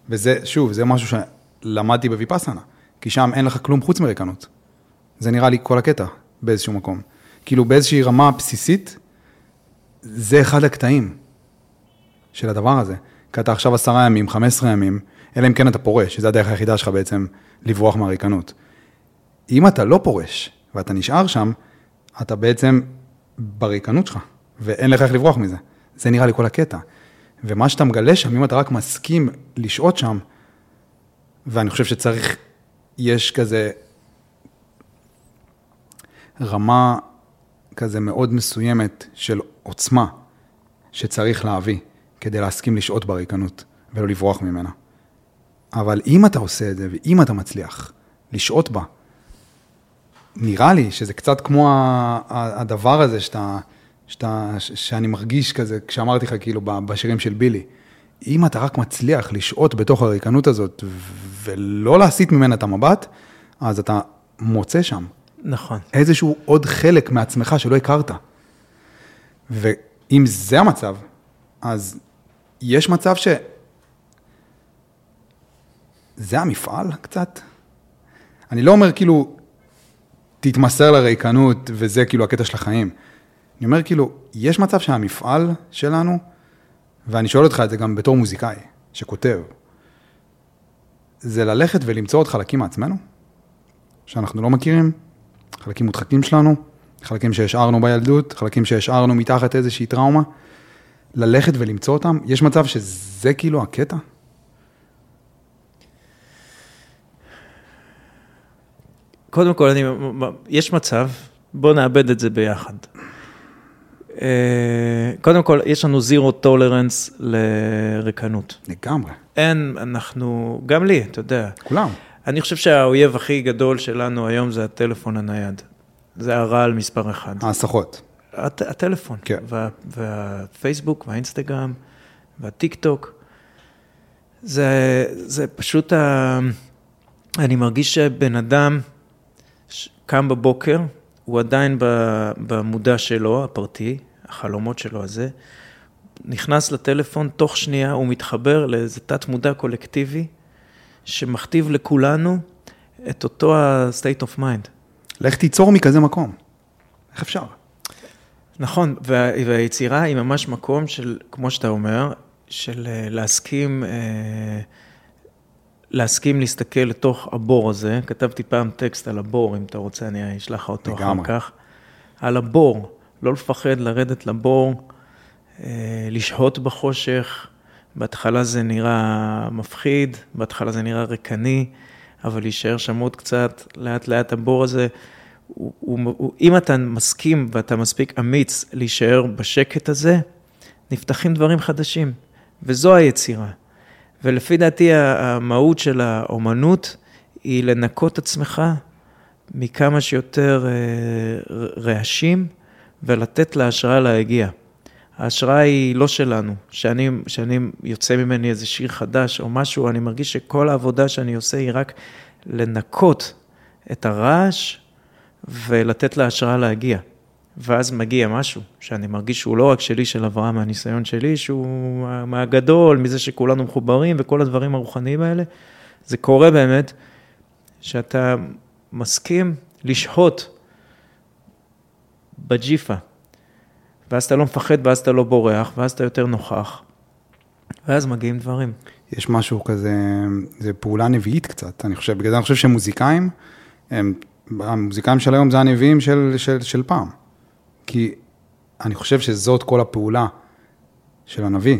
וזה, שוב, זה משהו שלמדתי בוויפאסנה, כי שם אין לך כלום חוץ מריקנות. זה נראה לי כל הקטע באיזשהו מקום. כאילו באיזושהי רמה בסיסית, זה אחד הקטעים של הדבר הזה. כי אתה עכשיו עשרה ימים, חמש עשרה ימים, אלא אם כן אתה פורש, שזו הדרך היחידה שלך בעצם לברוח מהריקנות. אם אתה לא פורש ואתה נשאר שם, אתה בעצם בריקנות שלך, ואין לך איך לברוח מזה. זה נראה לי כל הקטע. ומה שאתה מגלה שם, אם אתה רק מסכים לשהות שם, ואני חושב שצריך, יש כזה רמה כזה מאוד מסוימת של עוצמה שצריך להביא כדי להסכים לשהות בריקנות ולא לברוח ממנה. אבל אם אתה עושה את זה ואם אתה מצליח לשהות בה, נראה לי שזה קצת כמו הדבר הזה שאתה, שאתה, שאני מרגיש כזה, כשאמרתי לך כאילו בשירים של בילי, אם אתה רק מצליח לשהות בתוך הריקנות הזאת ולא להסיט ממנה את המבט, אז אתה מוצא שם נכון. איזשהו עוד חלק מעצמך שלא הכרת. ואם זה המצב, אז יש מצב ש... זה המפעל קצת? אני לא אומר כאילו, תתמסר לריקנות וזה כאילו הקטע של החיים. אני אומר כאילו, יש מצב שהמפעל שלנו, ואני שואל אותך את זה גם בתור מוזיקאי שכותב, זה ללכת ולמצוא עוד חלקים מעצמנו, שאנחנו לא מכירים, חלקים מודחקים שלנו, חלקים שהשארנו בילדות, חלקים שהשארנו מתחת איזושהי טראומה, ללכת ולמצוא אותם, יש מצב שזה כאילו הקטע? קודם כל, אני, יש מצב, בואו נאבד את זה ביחד. אה, קודם כל, יש לנו zero tolerance לריקנות. לגמרי. אין, אנחנו, גם לי, אתה יודע. כולם. אני חושב שהאויב הכי גדול שלנו היום זה הטלפון הנייד. זה הרעל מספר אחד. ההסחות. הט, הטלפון. כן. וה, והפייסבוק והאינסטגרם והטיק טוק. זה, זה פשוט, ה... אני מרגיש שבן אדם קם בבוקר, הוא עדיין במודע שלו, הפרטי, החלומות שלו הזה, נכנס לטלפון, תוך שנייה הוא מתחבר לאיזה תת מודע קולקטיבי, שמכתיב לכולנו את אותו ה-state of mind. לך תיצור מכזה מקום. איך אפשר? נכון, וה, והיצירה היא ממש מקום של, כמו שאתה אומר, של אה, להסכים, אה, להסכים להסתכל לתוך הבור הזה. כתבתי פעם טקסט על הבור, אם אתה רוצה, אני אשלח לך אותו אחר כך. על הבור, לא לפחד לרדת לבור, אה, לשהות בחושך בהתחלה זה נראה מפחיד, בהתחלה זה נראה ריקני, אבל להישאר שם עוד קצת, לאט לאט הבור הזה, הוא, הוא, הוא, אם אתה מסכים ואתה מספיק אמיץ להישאר בשקט הזה, נפתחים דברים חדשים, וזו היצירה. ולפי דעתי המהות של האומנות היא לנקות עצמך מכמה שיותר אה, רעשים ולתת להשראה להגיע. ההשראה היא לא שלנו, שאני, שאני יוצא ממני איזה שיר חדש או משהו, אני מרגיש שכל העבודה שאני עושה היא רק לנקות את הרעש ולתת להשראה להגיע. ואז מגיע משהו שאני מרגיש שהוא לא רק שלי, של אברהם, מהניסיון שלי, שהוא מהגדול, מזה שכולנו מחוברים וכל הדברים הרוחניים האלה. זה קורה באמת, שאתה מסכים לשהות בג'יפה, ואז אתה לא מפחד, ואז אתה לא בורח, ואז אתה יותר נוכח, ואז מגיעים דברים. יש משהו כזה, זה פעולה נביאית קצת, אני חושב, בגלל זה אני חושב שמוזיקאים, הם, המוזיקאים של היום זה הנביאים של, של, של פעם. כי אני חושב שזאת כל הפעולה של הנביא,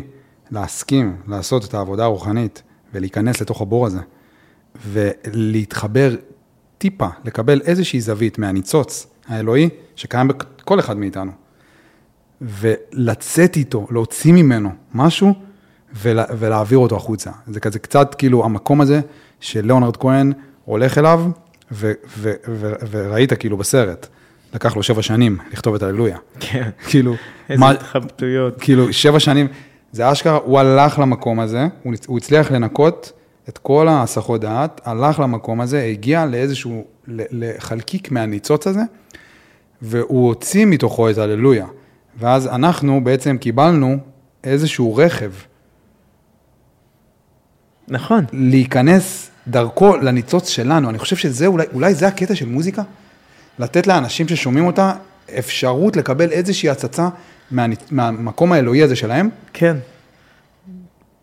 להסכים לעשות את העבודה הרוחנית ולהיכנס לתוך הבור הזה, ולהתחבר טיפה, לקבל איזושהי זווית מהניצוץ האלוהי שקיים בכל אחד מאיתנו, ולצאת איתו, להוציא ממנו משהו ולה, ולהעביר אותו החוצה. זה כזה קצת כאילו המקום הזה שלאונרד כהן הולך אליו, ו, ו, ו, וראית כאילו בסרט. לקח לו שבע שנים לכתוב את הללויה. כן. כאילו, <laughs> איזה התחבטויות. כאילו, שבע שנים, זה אשכרה, הוא הלך למקום הזה, הוא, הוא הצליח לנקות את כל ההסחות דעת, הלך למקום הזה, הגיע לאיזשהו, לחלקיק מהניצוץ הזה, והוא הוציא מתוכו את הללויה. ואז אנחנו בעצם קיבלנו איזשהו רכב. נכון. להיכנס דרכו לניצוץ שלנו. אני חושב שזה אולי, אולי זה הקטע של מוזיקה, לתת לאנשים ששומעים אותה אפשרות לקבל איזושהי הצצה מה, מהמקום האלוהי הזה שלהם. כן,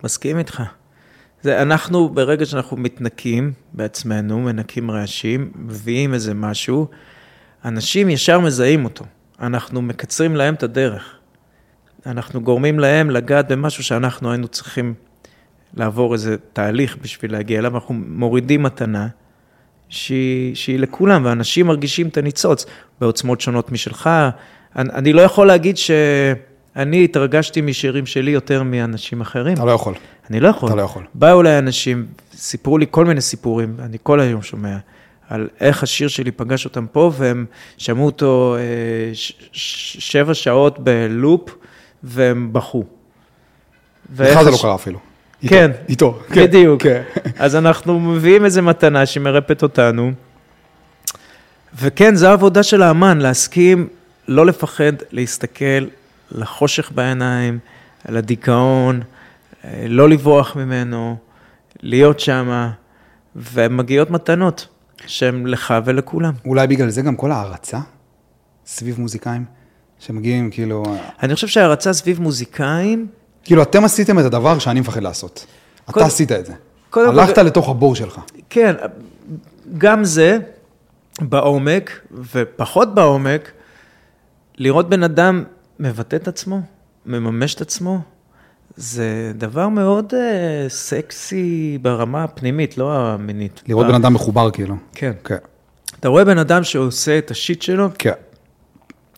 מסכים איתך. זה אנחנו, ברגע שאנחנו מתנקים בעצמנו, מנקים רעשים, מביאים איזה משהו, אנשים ישר מזהים אותו. אנחנו מקצרים להם את הדרך. אנחנו גורמים להם לגעת במשהו שאנחנו היינו צריכים לעבור איזה תהליך בשביל להגיע אליו, אנחנו מורידים מתנה שהיא, שהיא לכולם, ואנשים מרגישים את הניצוץ בעוצמות שונות משלך. אני, אני לא יכול להגיד שאני התרגשתי משירים שלי יותר מאנשים אחרים. אתה לא יכול. אני לא יכול. אתה לא יכול. באו אליי אנשים, סיפרו לי כל מיני סיפורים, אני כל היום שומע, על איך השיר שלי פגש אותם פה, והם שמעו אותו אה, שבע שעות בלופ, והם בכו. לך זה לא קרה אפילו. כן, איתו, כן, בדיוק. כן. אז אנחנו מביאים איזו מתנה שמרפאת אותנו, וכן, זו העבודה של האמן, להסכים, לא לפחד, להסתכל לחושך בעיניים, לדיכאון, לא לברוח ממנו, להיות שמה, ומגיעות מתנות שהן לך ולכולם. אולי בגלל זה גם כל ההערצה סביב מוזיקאים, שמגיעים כאילו... אני חושב שההערצה סביב מוזיקאים... כאילו, אתם עשיתם את הדבר שאני מפחד לעשות. אתה קודם- עשית את זה. קודם הלכת כל- לתוך הבור שלך. כן, גם זה בעומק, ופחות בעומק, לראות בן אדם מבטא את עצמו, מממש את עצמו, זה דבר מאוד uh, סקסי ברמה הפנימית, לא המינית. לראות בן אדם מחובר כאילו. כן. כן. אתה רואה בן אדם שעושה את השיט שלו, כן.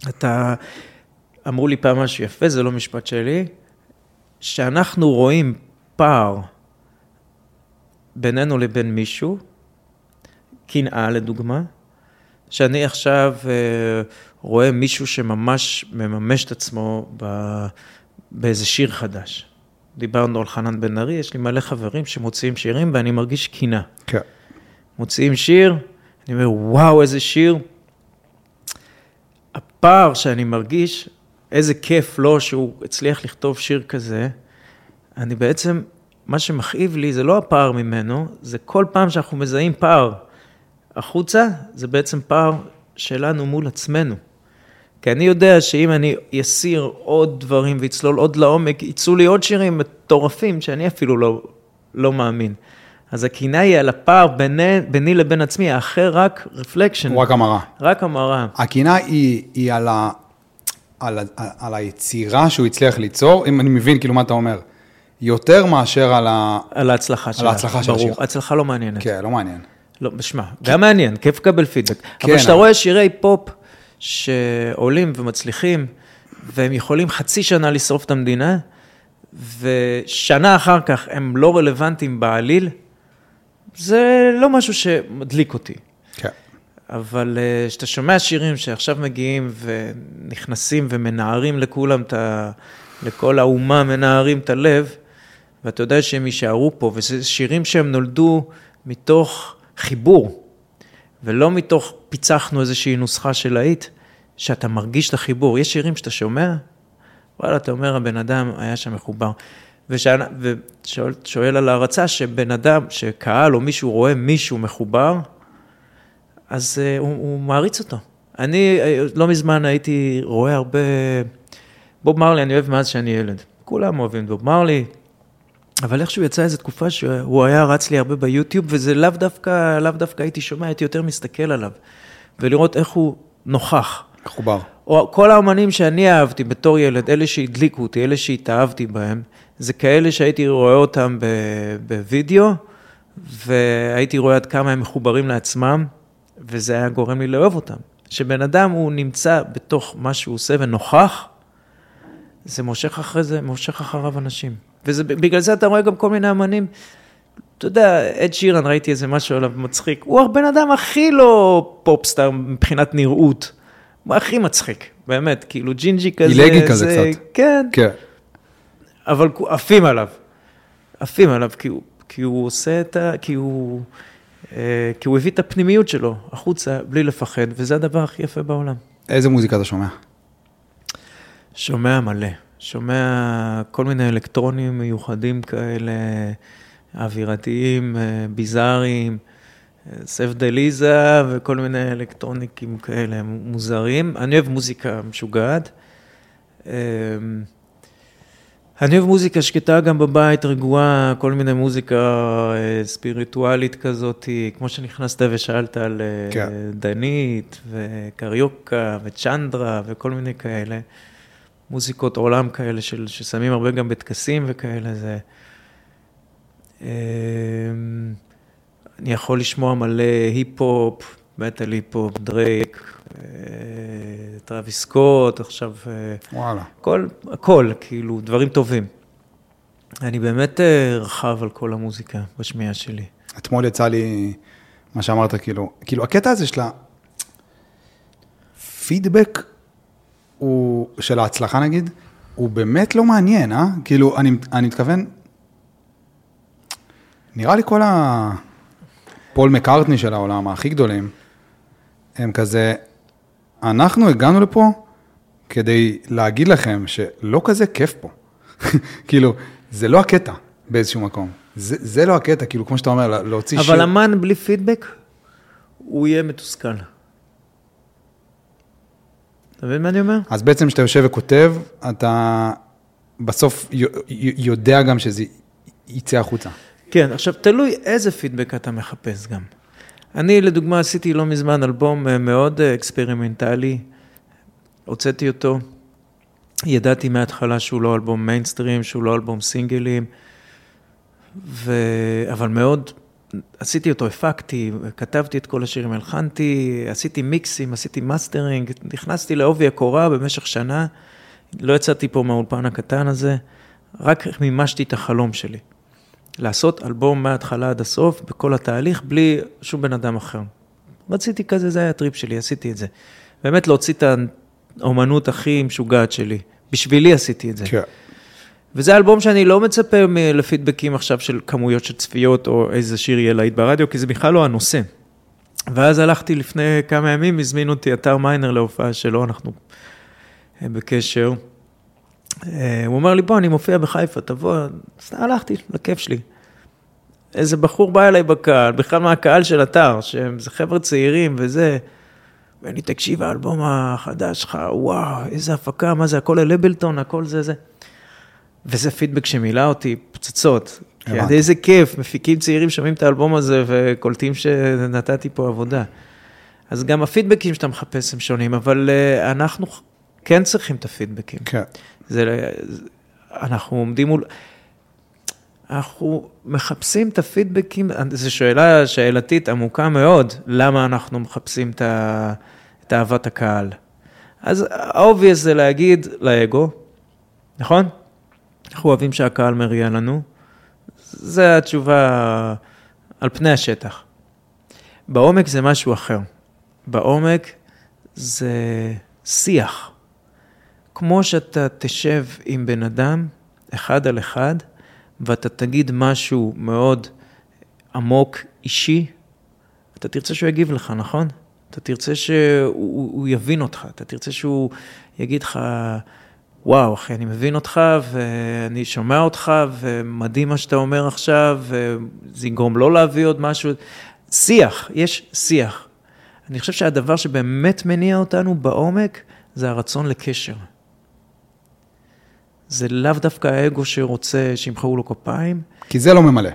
אתה... אמרו לי פעם משהו יפה, זה לא משפט שלי, שאנחנו רואים פער בינינו לבין מישהו, קנאה לדוגמה, שאני עכשיו אה, רואה מישהו שממש מממש את עצמו ב, באיזה שיר חדש. דיברנו על חנן בן ארי, יש לי מלא חברים שמוציאים שירים ואני מרגיש קנאה. כן. מוציאים שיר, אני אומר, וואו, איזה שיר. הפער שאני מרגיש, איזה כיף לו שהוא הצליח לכתוב שיר כזה, אני בעצם, מה שמכאיב לי זה לא הפער ממנו, זה כל פעם שאנחנו מזהים פער החוצה, זה בעצם פער שלנו מול עצמנו. כי אני יודע שאם אני אסיר עוד דברים ואצלול עוד לעומק, יצאו לי עוד שירים מטורפים שאני אפילו לא, לא מאמין. אז הקנאה היא על הפער ביני, ביני לבין עצמי, האחר רק רפלקשן, הוא רק המראה. רק המראה. הקנאה היא, היא על, ה, על, ה, על היצירה שהוא הצליח ליצור, אם אני מבין כאילו מה אתה אומר. יותר מאשר על ה... על ההצלחה שלה. ההצלחה של ברור, השיר. הצלחה לא מעניינת. כן, לא מעניין. לא, שמע, גם מעניין, כיף לקבל פידבק. כן, אבל כשאתה אבל- רואה שירי פופ שעולים ומצליחים, והם יכולים חצי שנה לשרוף את המדינה, ושנה אחר כך הם לא רלוונטיים בעליל, זה לא משהו שמדליק אותי. כן. אבל אה, כשאתה שומע שירים שעכשיו מגיעים ונכנסים ומנערים לכולם את ה... לכל האומה מנערים את הלב, ואתה יודע שהם יישארו פה, וזה שירים שהם נולדו מתוך חיבור, ולא מתוך פיצחנו איזושהי נוסחה של להיט, שאתה מרגיש את החיבור. יש שירים שאתה שומע, וואלה, אתה אומר, הבן אדם היה שם מחובר. ושואל שואל על הערצה, שבן אדם, שקהל או מישהו רואה מישהו מחובר, אז uh, הוא, הוא מעריץ אותו. אני uh, לא מזמן הייתי רואה הרבה... בוב מרלי, אני אוהב מאז שאני ילד. כולם אוהבים בוב מרלי, אבל איכשהו יצא איזו תקופה שהוא היה רץ לי הרבה ביוטיוב, וזה לאו דווקא, לאו דווקא הייתי שומע, הייתי יותר מסתכל עליו, ולראות איך הוא נוכח. מחובר. או כל האומנים שאני אהבתי בתור ילד, אלה שהדליקו אותי, אלה שהתאהבתי בהם, זה כאלה שהייתי רואה אותם בווידאו, והייתי רואה עד כמה הם מחוברים לעצמם, וזה היה גורם לי לאהוב אותם. שבן אדם הוא נמצא בתוך מה שהוא עושה ונוכח, זה מושך אחרי זה, מושך אחריו אנשים. ובגלל זה אתה רואה גם כל מיני אמנים, אתה יודע, אד שירן, ראיתי איזה משהו עליו מצחיק, הוא הבן אדם הכי לא פופסטאר מבחינת נראות. הוא הכי מצחיק, באמת, כאילו ג'ינג'י כזה. עילגי כזה זה- קצת. כן, כן. אבל עפים עליו. עפים עליו, כי הוא, כי הוא עושה את ה... כי הוא... אה, כי הוא הביא את הפנימיות שלו החוצה בלי לפחד, וזה הדבר הכי יפה בעולם. איזה מוזיקה אתה שומע? שומע מלא, שומע כל מיני אלקטרונים מיוחדים כאלה, אווירתיים, אה, ביזאריים, אה, סף דליזה וכל מיני אלקטרוניקים כאלה מוזרים. אני אוהב מוזיקה משוגעת. אה, אני אוהב מוזיקה שקטה גם בבית, רגועה, כל מיני מוזיקה אה, ספיריטואלית כזאת, כמו שנכנסת ושאלת על כן. דנית וקריוקה וצ'נדרה וכל מיני כאלה. מוזיקות עולם כאלה של, ששמים הרבה גם בטקסים וכאלה, זה... אה, אני יכול לשמוע מלא היפ-הופ, מטאל היפ-הופ, דרייק, אה, טרוויס סקוט, עכשיו... אה, וואלה. הכל, הכל, כאילו, דברים טובים. אני באמת אה, רחב על כל המוזיקה בשמיעה שלי. אתמול יצא לי, מה שאמרת, כאילו, כאילו, הקטע הזה של הפידבק, הוא, של ההצלחה נגיד, הוא באמת לא מעניין, אה? כאילו, אני, אני מתכוון, נראה לי כל הפול מקארטני של העולם, הכי גדולים, הם כזה, אנחנו הגענו לפה כדי להגיד לכם שלא כזה כיף פה. <laughs> כאילו, זה לא הקטע באיזשהו מקום. זה, זה לא הקטע, כאילו, כמו שאתה אומר, לה- להוציא שיר. אבל אמן בלי פידבק, הוא יהיה מתוסכל. אתה מבין מה אני אומר? אז בעצם כשאתה יושב וכותב, אתה בסוף יודע גם שזה יצא החוצה. כן, עכשיו, תלוי איזה פידבק אתה מחפש גם. אני, לדוגמה, עשיתי לא מזמן אלבום אה, מאוד אה, אקספרימנטלי, הוצאתי אותו, ידעתי מההתחלה שהוא לא אלבום מיינסטרים, שהוא לא אלבום סינגלים, ו... אבל מאוד, עשיתי אותו, הפקתי, כתבתי את כל השירים, הלחנתי, עשיתי מיקסים, עשיתי מאסטרינג, נכנסתי לעובי הקורה במשך שנה, לא יצאתי פה מהאולפן הקטן הזה, רק מימשתי את החלום שלי. לעשות אלבום מההתחלה עד הסוף, בכל התהליך, בלי שום בן אדם אחר. רציתי כזה, זה היה הטריפ שלי, עשיתי את זה. באמת להוציא את האומנות הכי משוגעת שלי. בשבילי עשיתי את זה. כן. וזה אלבום שאני לא מצפה לפידבקים עכשיו של כמויות של צפיות, או איזה שיר יהיה להיט ברדיו, כי זה בכלל לא הנושא. ואז הלכתי לפני כמה ימים, הזמין אותי אתר מיינר להופעה שלו, אנחנו אה, בקשר. אה, הוא אומר לי, בוא, אני מופיע בחיפה, תבוא. אז הלכתי, לכיף שלי. איזה בחור בא אליי בקהל, בכלל מהקהל של אתר, שהם חבר'ה צעירים וזה. ואני, תקשיב, האלבום החדש שלך, וואו, איזה הפקה, מה זה, הכל אלבלטון, הכל זה, זה. וזה פידבק שמילא אותי פצצות. כי הבנתי. איזה כיף, מפיקים צעירים שומעים את האלבום הזה וקולטים שנתתי פה עבודה. אז גם הפידבקים שאתה מחפש הם שונים, אבל uh, אנחנו כן צריכים את הפידבקים. כן. זה, זה- אנחנו עומדים מול... אנחנו מחפשים את הפידבקים, זו שאלה שאלתית עמוקה מאוד, למה אנחנו מחפשים את, ה, את אהבת הקהל. אז ה-obvious זה להגיד לאגו, נכון? אנחנו אוהבים שהקהל מריע לנו, זו התשובה על פני השטח. בעומק זה משהו אחר. בעומק זה שיח. כמו שאתה תשב עם בן אדם, אחד על אחד, ואתה תגיד משהו מאוד עמוק, אישי, אתה תרצה שהוא יגיב לך, נכון? אתה תרצה שהוא יבין אותך, אתה תרצה שהוא יגיד לך, וואו, אחי, אני מבין אותך, ואני שומע אותך, ומדהים מה שאתה אומר עכשיו, וזה יגרום לא להביא עוד משהו. שיח, יש שיח. אני חושב שהדבר שבאמת מניע אותנו בעומק, זה הרצון לקשר. זה לאו דווקא האגו שרוצה שימחאו לו כפיים. כי זה לא ממלא.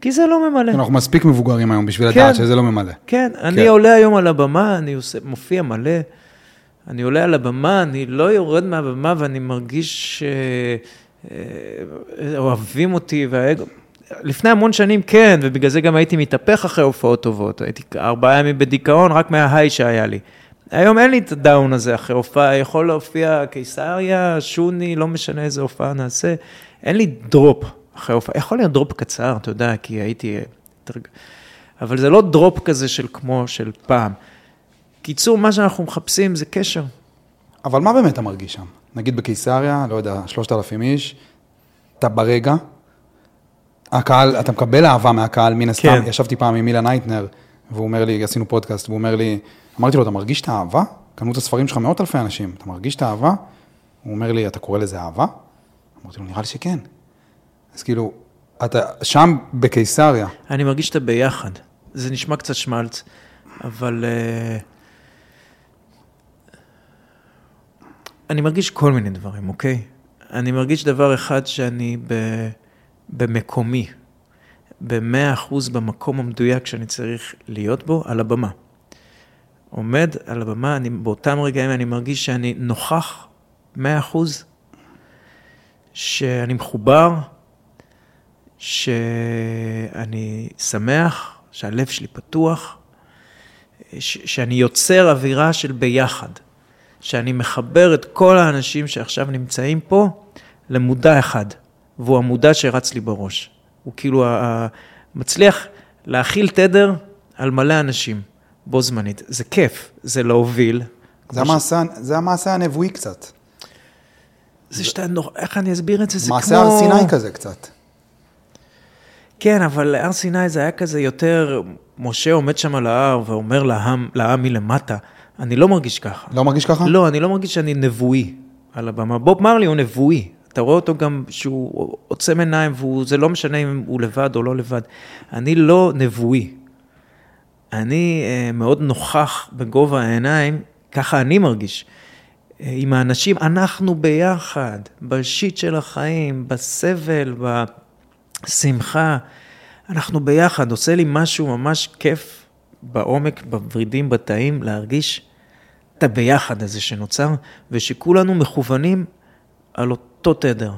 כי זה לא ממלא. אנחנו מספיק מבוגרים היום בשביל כן, לדעת שזה לא ממלא. כן, אני כן. עולה היום על הבמה, אני עושה, מופיע מלא. אני עולה על הבמה, אני לא יורד מהבמה ואני מרגיש שאוהבים אה, אותי והאגו. לפני המון שנים כן, ובגלל זה גם הייתי מתהפך אחרי הופעות טובות. הייתי ארבעה ימים בדיכאון רק מה high שהיה לי. היום אין לי את ה down הזה אחרי הופעה, יכול להופיע קיסריה, שוני, לא משנה איזה הופעה נעשה. אין לי drop אחרי הופעה. יכול להיות drop קצר, אתה יודע, כי הייתי... אבל זה לא drop כזה של כמו של פעם. קיצור, מה שאנחנו מחפשים זה קשר. אבל מה באמת אתה מרגיש שם? נגיד בקיסריה, לא יודע, שלושת אלפים איש, אתה ברגע, הקהל, אתה מקבל אהבה מהקהל, מן הסתם. כן. ישבתי פעם עם אילן הייטנר, והוא אומר לי, עשינו פודקאסט, והוא אומר לי, אמרתי לו, אתה מרגיש את האהבה? קנו את הספרים שלך מאות אלפי אנשים, אתה מרגיש את האהבה? הוא אומר לי, אתה קורא לזה אהבה? אמרתי לו, נראה לי שכן. אז כאילו, אתה שם בקיסריה. אני מרגיש שאתה ביחד. זה נשמע קצת שמאלץ, אבל... Uh... אני מרגיש כל מיני דברים, אוקיי? אני מרגיש דבר אחד שאני ב... במקומי, במאה אחוז במקום המדויק שאני צריך להיות בו, על הבמה. עומד על הבמה, אני, באותם רגעים אני מרגיש שאני נוכח מאה אחוז, שאני מחובר, שאני שמח, שהלב שלי פתוח, ש, שאני יוצר אווירה של ביחד, שאני מחבר את כל האנשים שעכשיו נמצאים פה למודע אחד, והוא המודע שרץ לי בראש. הוא כאילו מצליח להכיל תדר על מלא אנשים בו זמנית. זה כיף, זה להוביל. זה המעשה, ש... זה המעשה הנבואי קצת. זה שאתה, נור... איך אני אסביר את זה? זה כמו... מעשה הר סיני כזה קצת. כן, אבל הר סיני זה היה כזה יותר, משה עומד שם על ההר ואומר לעם, לעם מלמטה, אני לא מרגיש ככה. לא מרגיש ככה? לא, אני לא מרגיש שאני נבואי על הבמה. בוב מרלי הוא נבואי, אתה רואה אותו גם שהוא עוצם עיניים, וזה לא משנה אם הוא לבד או לא לבד. אני לא נבואי. אני uh, מאוד נוכח בגובה העיניים, ככה אני מרגיש. Uh, עם האנשים, אנחנו ביחד, בשיט של החיים, בסבל, בשמחה, אנחנו ביחד. עושה לי משהו ממש כיף בעומק, בוורידים, בתאים, להרגיש את הביחד הזה שנוצר, ושכולנו מכוונים על אותו... תדר.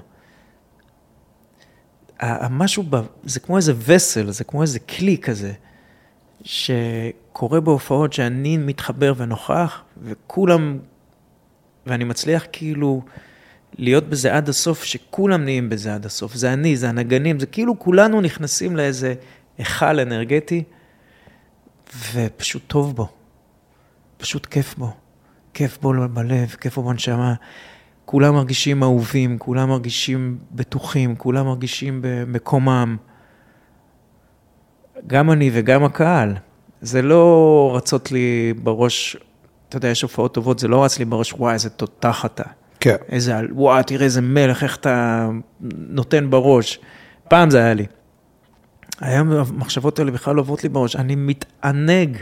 המשהו, זה כמו איזה וסל, זה כמו איזה כלי כזה, שקורה בהופעות שאני מתחבר ונוכח, וכולם, ואני מצליח כאילו להיות בזה עד הסוף, שכולם נהיים בזה עד הסוף. זה אני, זה הנגנים, זה כאילו כולנו נכנסים לאיזה היכל אנרגטי, ופשוט טוב בו. פשוט כיף בו. כיף בו בלב, כיף בו בנשמה. כולם מרגישים אהובים, כולם מרגישים בטוחים, כולם מרגישים במקומם. גם אני וגם הקהל. זה לא רצות לי בראש, אתה יודע, יש הופעות טובות, זה לא רץ לי בראש, וואי, איזה תותח אתה. כן. איזה, וואי, תראה איזה מלך, איך אתה נותן בראש. פעם זה היה לי. היום המחשבות האלה בכלל לא עוברות לי בראש. אני מתענג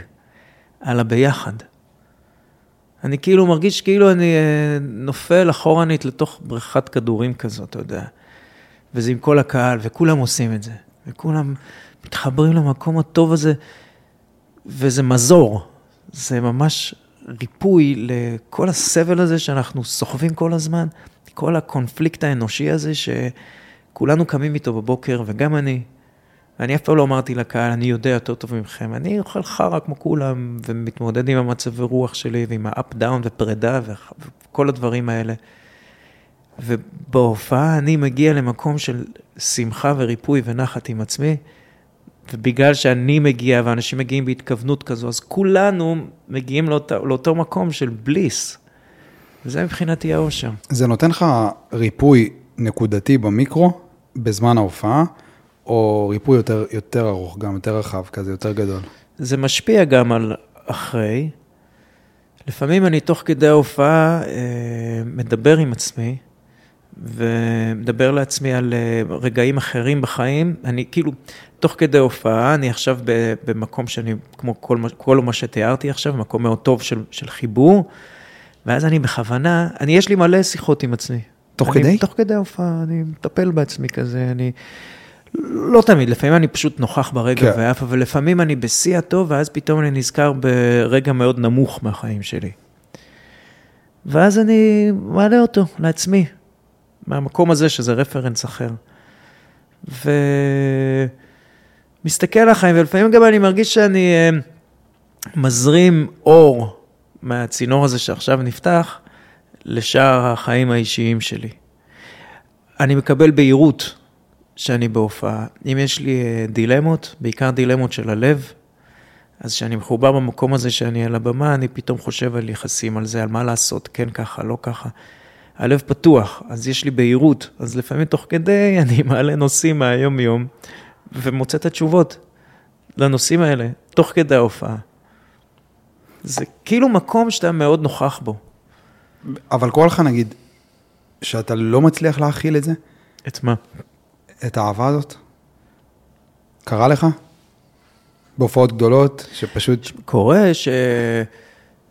על הביחד. אני כאילו מרגיש כאילו אני אה, נופל אחורנית לתוך בריכת כדורים כזאת, אתה יודע. וזה עם כל הקהל, וכולם עושים את זה. וכולם מתחברים למקום הטוב הזה, וזה מזור. זה ממש ריפוי לכל הסבל הזה שאנחנו סוחבים כל הזמן, כל הקונפליקט האנושי הזה, כולנו קמים איתו בבוקר, וגם אני. ואני אף פעם לא אמרתי לקהל, אני יודע יותר טוב מכם. אני אוכל חרא כמו כולם, ומתמודד עם המצבי רוח שלי, ועם ה up down ופרידה, וכל הדברים האלה. ובהופעה אני מגיע למקום של שמחה וריפוי ונחת עם עצמי, ובגלל שאני מגיע ואנשים מגיעים בהתכוונות כזו, אז כולנו מגיעים לאותו, לאותו מקום של בליס. וזה מבחינתי האושר. זה נותן לך ריפוי נקודתי במיקרו, בזמן ההופעה, או ריפוי יותר, יותר ארוך, גם יותר רחב, כזה יותר גדול? זה משפיע גם על אחרי. לפעמים אני תוך כדי ההופעה אה, מדבר עם עצמי, ומדבר לעצמי על אה, רגעים אחרים בחיים. אני כאילו, תוך כדי הופעה, אני עכשיו במקום שאני, כמו כל, כל מה שתיארתי עכשיו, מקום מאוד טוב של, של חיבור, ואז אני בכוונה, אני, יש לי מלא שיחות עם עצמי. תוך אני, כדי? תוך כדי ההופעה, אני מטפל בעצמי כזה, אני... לא תמיד, לפעמים אני פשוט נוכח ברגע כן. ועף, אבל לפעמים אני בשיא הטוב, ואז פתאום אני נזכר ברגע מאוד נמוך מהחיים שלי. ואז אני מעלה אותו לעצמי, מהמקום הזה שזה רפרנס אחר. ומסתכל על החיים, ולפעמים גם אני מרגיש שאני אה, מזרים אור מהצינור הזה שעכשיו נפתח, לשאר החיים האישיים שלי. אני מקבל בהירות שאני בהופעה. אם יש לי אה, דילמות, בעיקר דילמות של הלב, אז כשאני מחובר במקום הזה שאני על הבמה, אני פתאום חושב על יחסים, על זה, על מה לעשות, כן ככה, לא ככה. הלב פתוח, אז יש לי בהירות, אז לפעמים תוך כדי <laughs> אני מעלה נושאים מהיום-יום, ומוצא את התשובות לנושאים האלה, תוך כדי ההופעה. זה כאילו מקום שאתה מאוד נוכח בו. אבל קורה לך נגיד, שאתה לא מצליח להכיל את זה? את מה? את האהבה הזאת? קרה לך? בהופעות גדולות, שפשוט... קורה ש...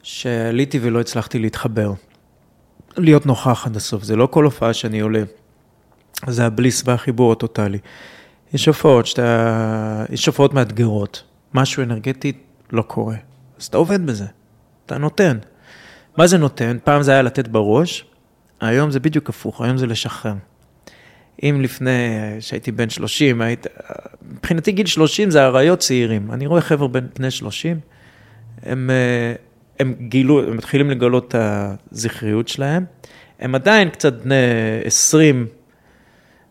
שעליתי ולא הצלחתי להתחבר. להיות נוכח עד הסוף, זה לא כל הופעה שאני עולה. זה הבליס והחיבור הטוטלי. יש הופעות שאתה... יש הופעות מאתגרות, משהו אנרגטי לא קורה. אז אתה עובד בזה, אתה נותן. מה זה נותן? פעם זה היה לתת בראש, היום זה בדיוק הפוך, היום זה לשחרר. אם לפני שהייתי בן 30, היית, מבחינתי גיל 30 זה אריות צעירים. אני רואה חבר'ה בני 30, הם, הם גילו, הם מתחילים לגלות את הזכריות שלהם. הם עדיין קצת בני 20,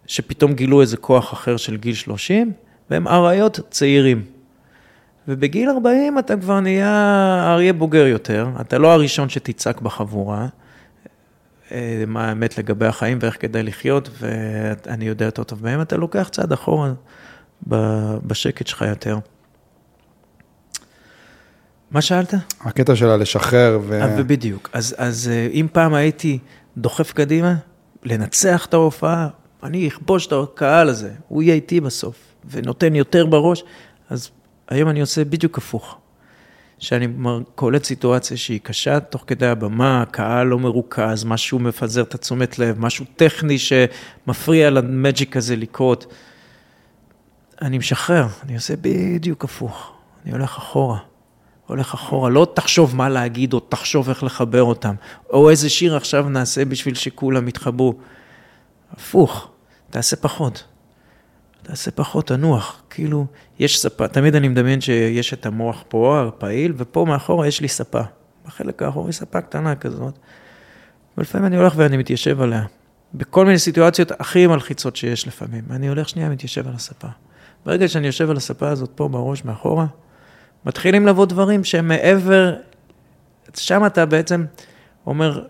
שפתאום גילו איזה כוח אחר של גיל 30, והם אריות צעירים. ובגיל 40 אתה כבר נהיה אריה בוגר יותר, אתה לא הראשון שתצעק בחבורה, אה, מה האמת לגבי החיים ואיך כדאי לחיות, ואני יודע יותר טוב מהם, אתה לוקח צעד אחורה בשקט שלך יותר. מה שאלת? הקטע שלה לשחרר ו... אה, ובדיוק. אז, אז אה, אם פעם הייתי דוחף קדימה, לנצח את ההופעה, אני אכבוש את הקהל הזה, הוא יהיה איתי בסוף, ונותן יותר בראש, אז היום אני עושה בדיוק הפוך. שאני קולט סיטואציה שהיא קשה, תוך כדי הבמה, הקהל לא מרוכז, משהו מפזר את התשומת לב, משהו טכני שמפריע למג'יק הזה לקרות. אני משחרר, אני עושה בדיוק הפוך, אני הולך אחורה. הולך אחורה, לא תחשוב מה להגיד או תחשוב איך לחבר אותם, או איזה שיר עכשיו נעשה בשביל שכולם יתחברו. הפוך, תעשה פחות. תעשה פחות, תנוח, כאילו, יש ספה, תמיד אני מדמיין שיש את המוח פה, הפעיל, ופה מאחורה יש לי ספה. בחלק האחורי ספה קטנה כזאת, ולפעמים אני הולך ואני מתיישב עליה. בכל מיני סיטואציות הכי מלחיצות שיש לפעמים. אני הולך שנייה, מתיישב על הספה. ברגע שאני יושב על הספה הזאת פה בראש מאחורה, מתחילים לבוא דברים שהם מעבר, שם אתה בעצם אומר,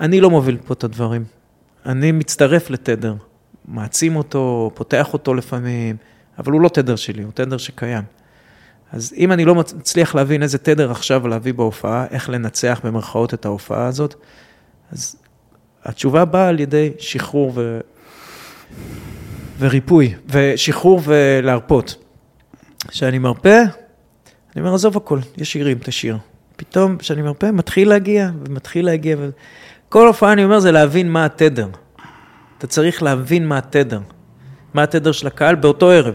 אני לא מוביל פה את הדברים, אני מצטרף לתדר. מעצים אותו, פותח אותו לפעמים, אבל הוא לא תדר שלי, הוא תדר שקיים. אז אם אני לא מצליח להבין איזה תדר עכשיו להביא בהופעה, איך לנצח במרכאות את ההופעה הזאת, אז התשובה באה על ידי שחרור ו... וריפוי, ושחרור ולהרפות. כשאני מרפא, אני אומר, עזוב הכל, יש שירים, תשאיר. פתאום כשאני מרפא, מתחיל להגיע, ומתחיל להגיע, וכל הופעה אני אומר זה להבין מה התדר. אתה צריך להבין מה התדר, מה התדר של הקהל באותו ערב.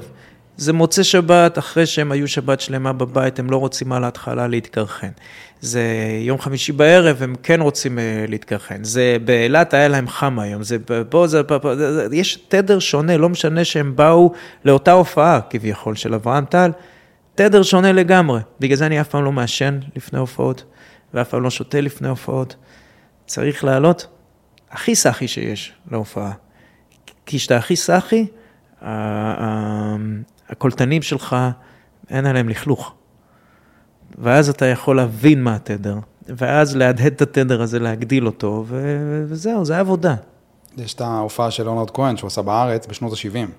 זה מוצא שבת, אחרי שהם היו שבת שלמה בבית, הם לא רוצים על ההתחלה להתקרחן. זה יום חמישי בערב, הם כן רוצים אה, להתקרחן. זה באילת היה להם חם היום, זה פה, זה פה, פה, זה, יש תדר שונה, לא משנה שהם באו לאותה הופעה כביכול של אברהם טל, תדר שונה לגמרי. בגלל זה אני אף פעם לא מעשן לפני הופעות, ואף פעם לא שותה לפני הופעות. צריך לעלות הכי סאחי שיש להופעה. כי כשאתה הכי סאחי, הקולטנים שלך, אין עליהם לכלוך. ואז אתה יכול להבין מה התדר, ואז להדהד את התדר הזה, להגדיל אותו, ו- וזהו, זה עבודה. יש את ההופעה של ליאונרד כהן שהוא עשה בארץ בשנות ה-70,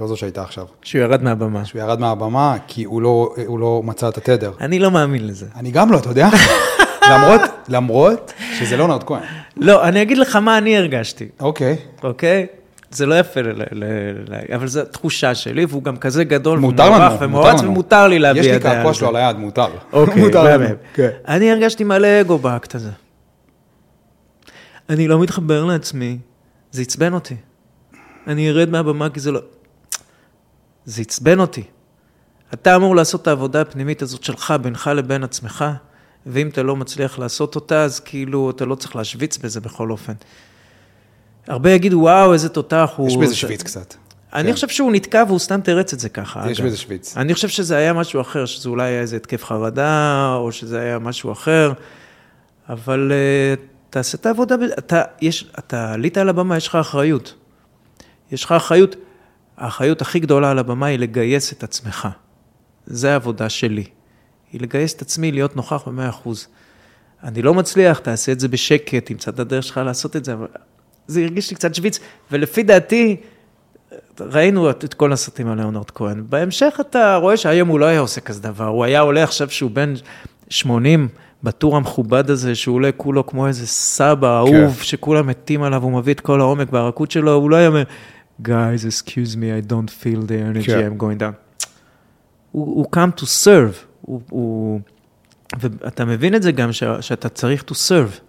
לא זו שהייתה עכשיו. שהוא ירד מהבמה. שהוא ירד מהבמה כי הוא לא, הוא לא מצא את התדר. אני לא מאמין לזה. אני גם לא, אתה יודע? <laughs> למרות, למרות שזה ליאונרד כהן. לא, אני אגיד לך מה אני הרגשתי, אוקיי. אוקיי? זה לא יפה, ל- ל- ל- אבל זו תחושה שלי, והוא גם כזה גדול, מותר ומוערך לנו. ומותר לי להביע יש לי דעה קעקוע. שלו על היד, מותר. <laughs> אוקיי, מותר לנו. כן. אני הרגשתי מלא אגו באקט הזה. אני לא מתחבר לעצמי, זה עצבן אותי. אני ארד מהבמה כי זה לא... זה עצבן אותי. אתה אמור לעשות את העבודה הפנימית הזאת שלך, בינך לבין עצמך, ואם אתה לא מצליח לעשות אותה, אז כאילו אתה לא צריך להשוויץ בזה בכל אופן. הרבה יגידו, וואו, איזה תותח הוא... יש בזה זה- שוויץ קצת. אני כן. חושב שהוא נתקע והוא סתם תירץ את זה ככה. יש. בזה שוויץ. אני חושב שזה היה משהו אחר, שזה אולי היה איזה התקף חרדה, או שזה היה משהו אחר, אבל uh, תעשה את העבודה, אתה, יש, אתה עלית על הבמה, יש לך אחריות. יש לך אחריות, האחריות הכי גדולה על הבמה היא לגייס את עצמך. זה העבודה שלי. היא לגייס את עצמי, להיות נוכח במאה אחוז. אני לא מצליח, תעשה את זה בשקט, תמצא את הדרך שלך לעשות את זה, אבל זה הרגיש לי קצת שוויץ, ולפי דעתי, ראינו את, את כל הסרטים על ליאונרד כהן. בהמשך אתה רואה שהיום הוא לא היה עושה כזה דבר, הוא היה עולה עכשיו שהוא בן 80, בטור המכובד הזה, שהוא עולה כולו כמו איזה סבא אהוב, שכולם מתים עליו, הוא מביא את כל העומק והרכות שלו, הוא לא היה אומר, guys, excuse me, I don't feel the energy, כן. I'm going down. הוא, הוא come to serve, הוא, הוא, ואתה מבין את זה גם, ש, שאתה צריך to serve.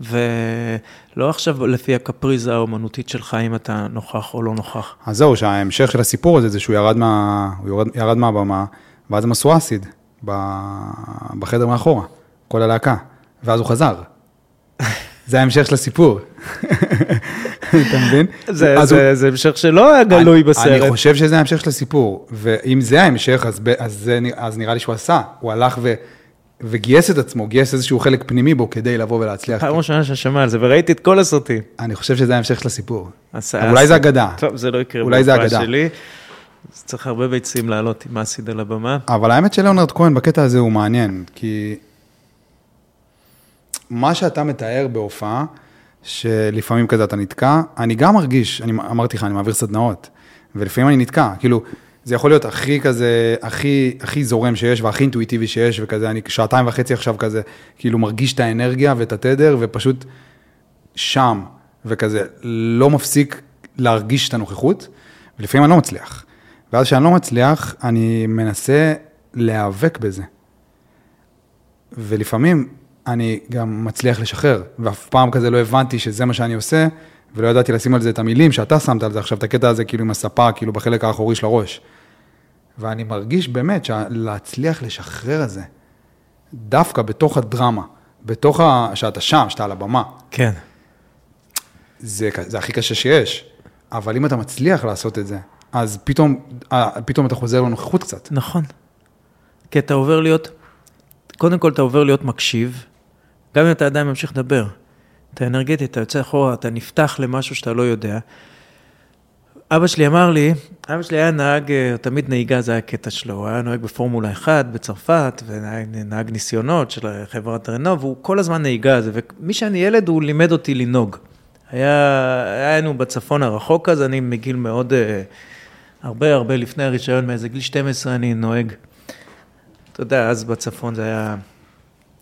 ולא עכשיו לפי הקפריזה האומנותית שלך, אם אתה נוכח או לא נוכח. אז זהו, שההמשך של הסיפור הזה זה שהוא ירד, מה, הוא ירד, ירד מהבמה, ואז הם עשו אסיד בחדר מאחורה, כל הלהקה, ואז הוא חזר. <laughs> זה ההמשך של הסיפור. אתה מבין? זה, זה, זה המשך שלא היה גלוי אני, בסרט. אני חושב שזה ההמשך של הסיפור, ואם זה ההמשך, אז, אז, אז נראה לי שהוא עשה. הוא הלך ו, וגייס את עצמו, גייס איזשהו חלק פנימי בו כדי לבוא ולהצליח. פעם ראשונה שאני שומע על זה, וראיתי את כל הסרטים. אני חושב שזה ההמשך של הסיפור. אולי זה אגדה. טוב, זה לא יקרה אולי זה בהופעה אגדה. שלי. צריך הרבה ביצים לעלות עם אסיד על הבמה. אבל האמת שלאונרד כהן בקטע הזה הוא מעניין, כי מה שאתה מתאר בהופעה, שלפעמים כזה אתה נתקע, אני גם מרגיש, אני אמרתי לך, אני מעביר סדנאות, ולפעמים אני נתקע, כאילו, זה יכול להיות הכי כזה, הכי, הכי זורם שיש והכי אינטואיטיבי שיש, וכזה, אני שעתיים וחצי עכשיו כזה, כאילו מרגיש את האנרגיה ואת התדר, ופשוט שם, וכזה, לא מפסיק להרגיש את הנוכחות, ולפעמים אני לא מצליח. ואז כשאני לא מצליח, אני מנסה להיאבק בזה. ולפעמים אני גם מצליח לשחרר, ואף פעם כזה לא הבנתי שזה מה שאני עושה, ולא ידעתי לשים על זה את המילים שאתה שמת על זה עכשיו, את הקטע הזה כאילו עם הספה, כאילו בחלק האחורי של הראש. ואני מרגיש באמת שלהצליח לשחרר את זה, דווקא בתוך הדרמה, בתוך ה... שאתה שם, שאתה על הבמה, כן. זה, זה הכי קשה שיש. אבל אם אתה מצליח לעשות את זה, אז פתאום, אה, פתאום אתה חוזר לנוכחות קצת. נכון. כי אתה עובר להיות, קודם כל אתה עובר להיות מקשיב, גם אם אתה עדיין ממשיך לדבר. אתה אנרגטי, אתה יוצא אחורה, אתה נפתח למשהו שאתה לא יודע. אבא שלי אמר לי, אבא שלי היה נהג, אה, תמיד נהיגה זה היה הקטע שלו, הוא היה נוהג בפורמולה 1 בצרפת, ונהג ניסיונות של חברת רנו, והוא כל הזמן נהיגה זה, ומי שאני ילד הוא לימד אותי לנהוג. היה, היינו בצפון הרחוק אז, אני מגיל מאוד, אה, הרבה הרבה לפני הרישיון, מאיזה גיל 12 אני נוהג. אתה יודע, אז בצפון זה היה,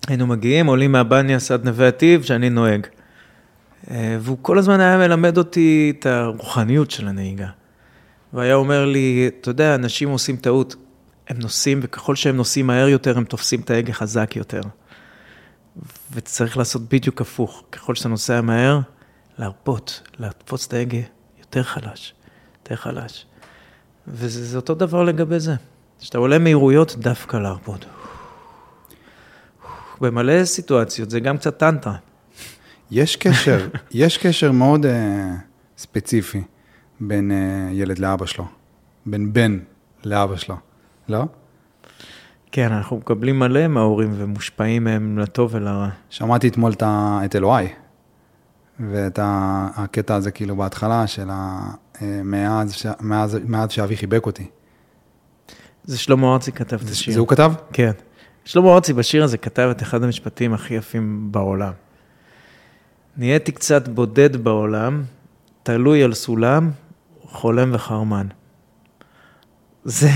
היינו מגיעים, עולים מהבניאס עד נווה עתיב, שאני נוהג. אה, והוא כל הזמן היה מלמד אותי את הרוחניות של הנהיגה. והיה אומר לי, אתה יודע, אנשים עושים טעות, הם נוסעים, וככל שהם נוסעים מהר יותר, הם תופסים את ההגה חזק יותר. וצריך לעשות בדיוק הפוך. ככל שאתה נוסע מהר, להרפות, להרפוץ את ההגה יותר חלש, יותר חלש. וזה זה אותו דבר לגבי זה. כשאתה עולה מהירויות, דווקא להרפות. במלא סיטואציות, זה גם קצת טנטרה. יש קשר, <laughs> יש קשר מאוד uh, ספציפי בין uh, ילד לאבא שלו, בין בן לאבא שלו, לא? כן, אנחנו מקבלים מלא מההורים ומושפעים מהם לטוב ולרע. שמעתי אתמול את, אלוהי, ואת הקטע הזה כאילו בהתחלה של ה... אה, מאז, ש- מאז, מאז שאבי חיבק אותי. זה שלמה ארצי כתב את השיר. זה הוא כתב? כן. שלמה ארצי בשיר הזה כתב את אחד המשפטים הכי יפים בעולם. נהייתי קצת בודד בעולם, תלוי על סולם, חולם וחרמן. זה,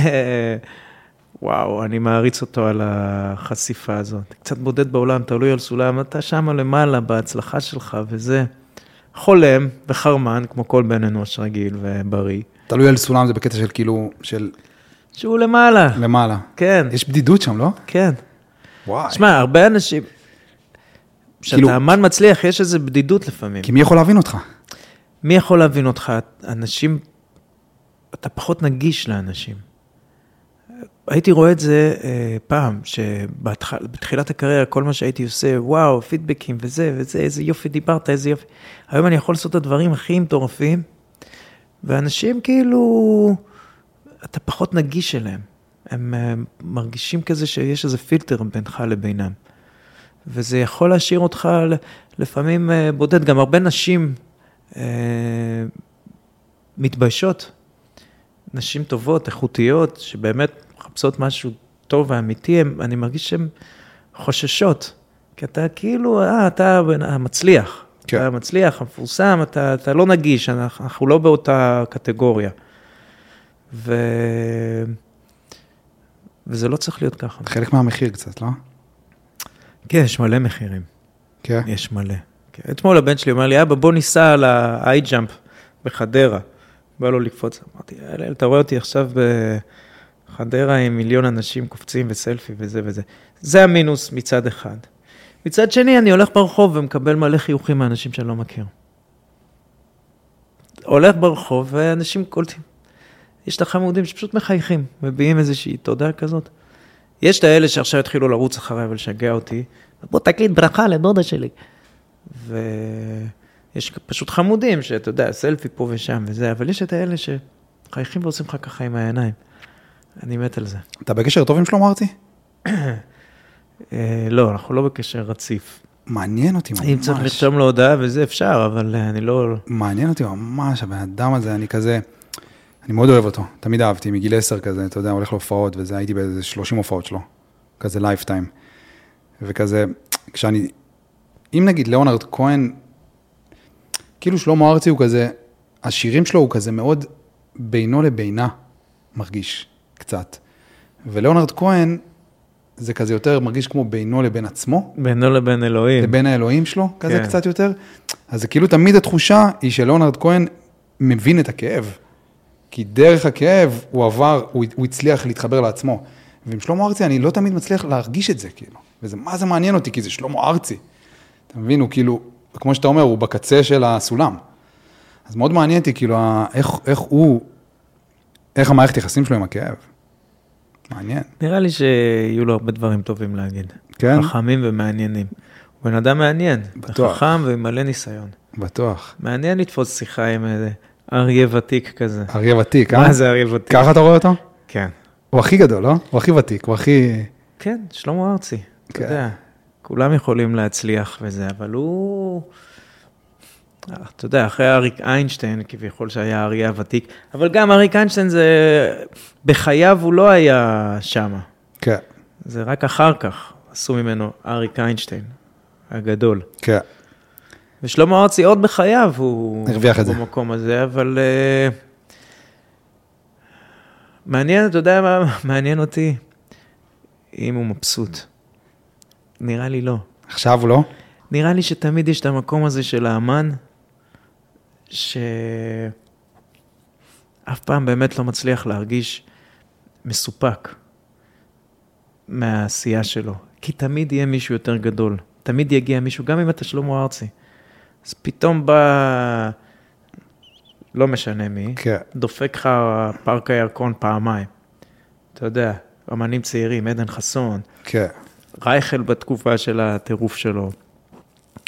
וואו, אני מעריץ אותו על החשיפה הזאת. קצת בודד בעולם, תלוי על סולם, אתה שמה למעלה בהצלחה שלך וזה. חולם וחרמן, כמו כל בן אנוש רגיל ובריא, תלוי על סולם זה בקטע של כאילו, של שהוא למעלה. למעלה. כן, יש בדידות שם, לא? כן. וואי. תשמע, הרבה אנשים, כשאתה כאילו- אמן מצליח, יש איזו בדידות לפעמים. כי מי יכול להבין אותך? מי יכול להבין אותך? אנשים, אתה פחות נגיש לאנשים. הייתי רואה את זה אה, פעם, שבתחילת הקריירה, כל מה שהייתי עושה, וואו, פידבקים וזה וזה, איזה יופי דיברת, איזה יופי. היום אני יכול לעשות את הדברים הכי מטורפים, ואנשים כאילו, אתה פחות נגיש אליהם. הם אה, מרגישים כזה שיש איזה פילטר בינך לבינם. וזה יכול להשאיר אותך לפעמים אה, בודד. גם הרבה נשים אה, מתביישות, נשים טובות, איכותיות, שבאמת מחפשות משהו טוב ואמיתי, הם, אני מרגיש שהן חוששות. כי אתה כאילו, אה, אתה המצליח. כן. כן. אתה המצליח, המפורסם, אתה, אתה לא נגיש, אנחנו, אנחנו לא באותה קטגוריה. ו... וזה לא צריך להיות ככה. חלק מהמחיר קצת, לא? כן, יש מלא מחירים. כן. יש מלא. כן. אתמול הבן שלי אומר לי, אבא, בוא ניסע על jump בחדרה. בא לו לקפוץ. אמרתי, הלל, אתה רואה אותי עכשיו בחדרה עם מיליון אנשים קופצים וסלפי וזה וזה. זה המינוס מצד אחד. מצד שני, אני הולך ברחוב ומקבל מלא חיוכים מאנשים שאני לא מכיר. הולך ברחוב ואנשים קולטים. יש את החמודים שפשוט מחייכים, מביעים איזושהי תודה כזאת. יש את האלה שעכשיו התחילו לרוץ אחריי ולשגע אותי, בוא תקליט ברכה לדודה שלי. ויש פשוט חמודים שאתה יודע, סלפי פה ושם וזה, אבל יש את האלה שחייכים ועושים לך ככה עם העיניים. אני מת על זה. אתה בקשר טוב עם שלמה ארצי? אה, לא, אנחנו לא בקשר רציף. מעניין אותי ממש. אם צריך לרשום לו הודעה וזה אפשר, אבל אה, אני לא... מעניין אותי ממש, הבן אדם הזה, אני כזה, אני מאוד אוהב אותו, תמיד אהבתי, מגיל 10 כזה, אתה יודע, הולך להופעות וזה, הייתי באיזה 30 הופעות שלו, כזה lifetime. וכזה, כשאני, אם נגיד ליאונרד כהן, כאילו שלמה ארצי הוא כזה, השירים שלו הוא כזה מאוד בינו לבינה, מרגיש קצת. וליאונרד כהן, זה כזה יותר מרגיש כמו בינו לבין עצמו, בינו לבין אלוהים. לבין האלוהים שלו, כזה כן. קצת יותר. אז זה כאילו תמיד התחושה היא שלאונרד כהן מבין את הכאב. כי דרך הכאב הוא עבר, הוא, הוא הצליח להתחבר לעצמו. ועם שלמה ארצי אני לא תמיד מצליח להרגיש את זה, כאילו. וזה, מה זה מעניין אותי? כי זה שלמה ארצי. אתה מבין? הוא כאילו, כמו שאתה אומר, הוא בקצה של הסולם. אז מאוד מעניין אותי, כאילו, איך, איך הוא, איך המערכת יחסים שלו עם הכאב. מעניין. נראה לי שיהיו לו הרבה דברים טובים להגיד. כן? חכמים ומעניינים. הוא בן אדם מעניין. בטוח. חכם ועם מלא ניסיון. בטוח. מעניין לתפוס שיחה עם איזה אריה ותיק כזה. אריה ותיק, אה? מה זה אריה ותיק? ככה אתה רואה אותו? כן. הוא הכי גדול, לא? הוא הכי ותיק, הוא הכי... כן, שלמה ארצי. אתה כן. יודע, כולם יכולים להצליח וזה, אבל הוא... אתה יודע, אחרי אריק איינשטיין, כביכול שהיה האריה הוותיק, אבל גם אריק איינשטיין זה... בחייו הוא לא היה שמה. כן, זה רק אחר כך עשו ממנו אריק איינשטיין הגדול. כן. ושלמה ארצי עוד בחייו הוא הרוויח את זה. במקום הזה, אבל uh, מעניין, אתה יודע מה <laughs> מעניין אותי? אם הוא מבסוט. נראה לי לא. עכשיו לא? נראה לי שתמיד יש את המקום הזה של האמן, שאף פעם באמת לא מצליח להרגיש מסופק מהעשייה שלו. כי תמיד יהיה מישהו יותר גדול. תמיד יגיע מישהו, גם אם אתה שלמה ארצי. אז פתאום בא לא משנה מי, כן. דופק לך פארק הירקון פעמיים. אתה יודע, אמנים צעירים, עדן חסון, כן. רייכל בתקופה של הטירוף שלו,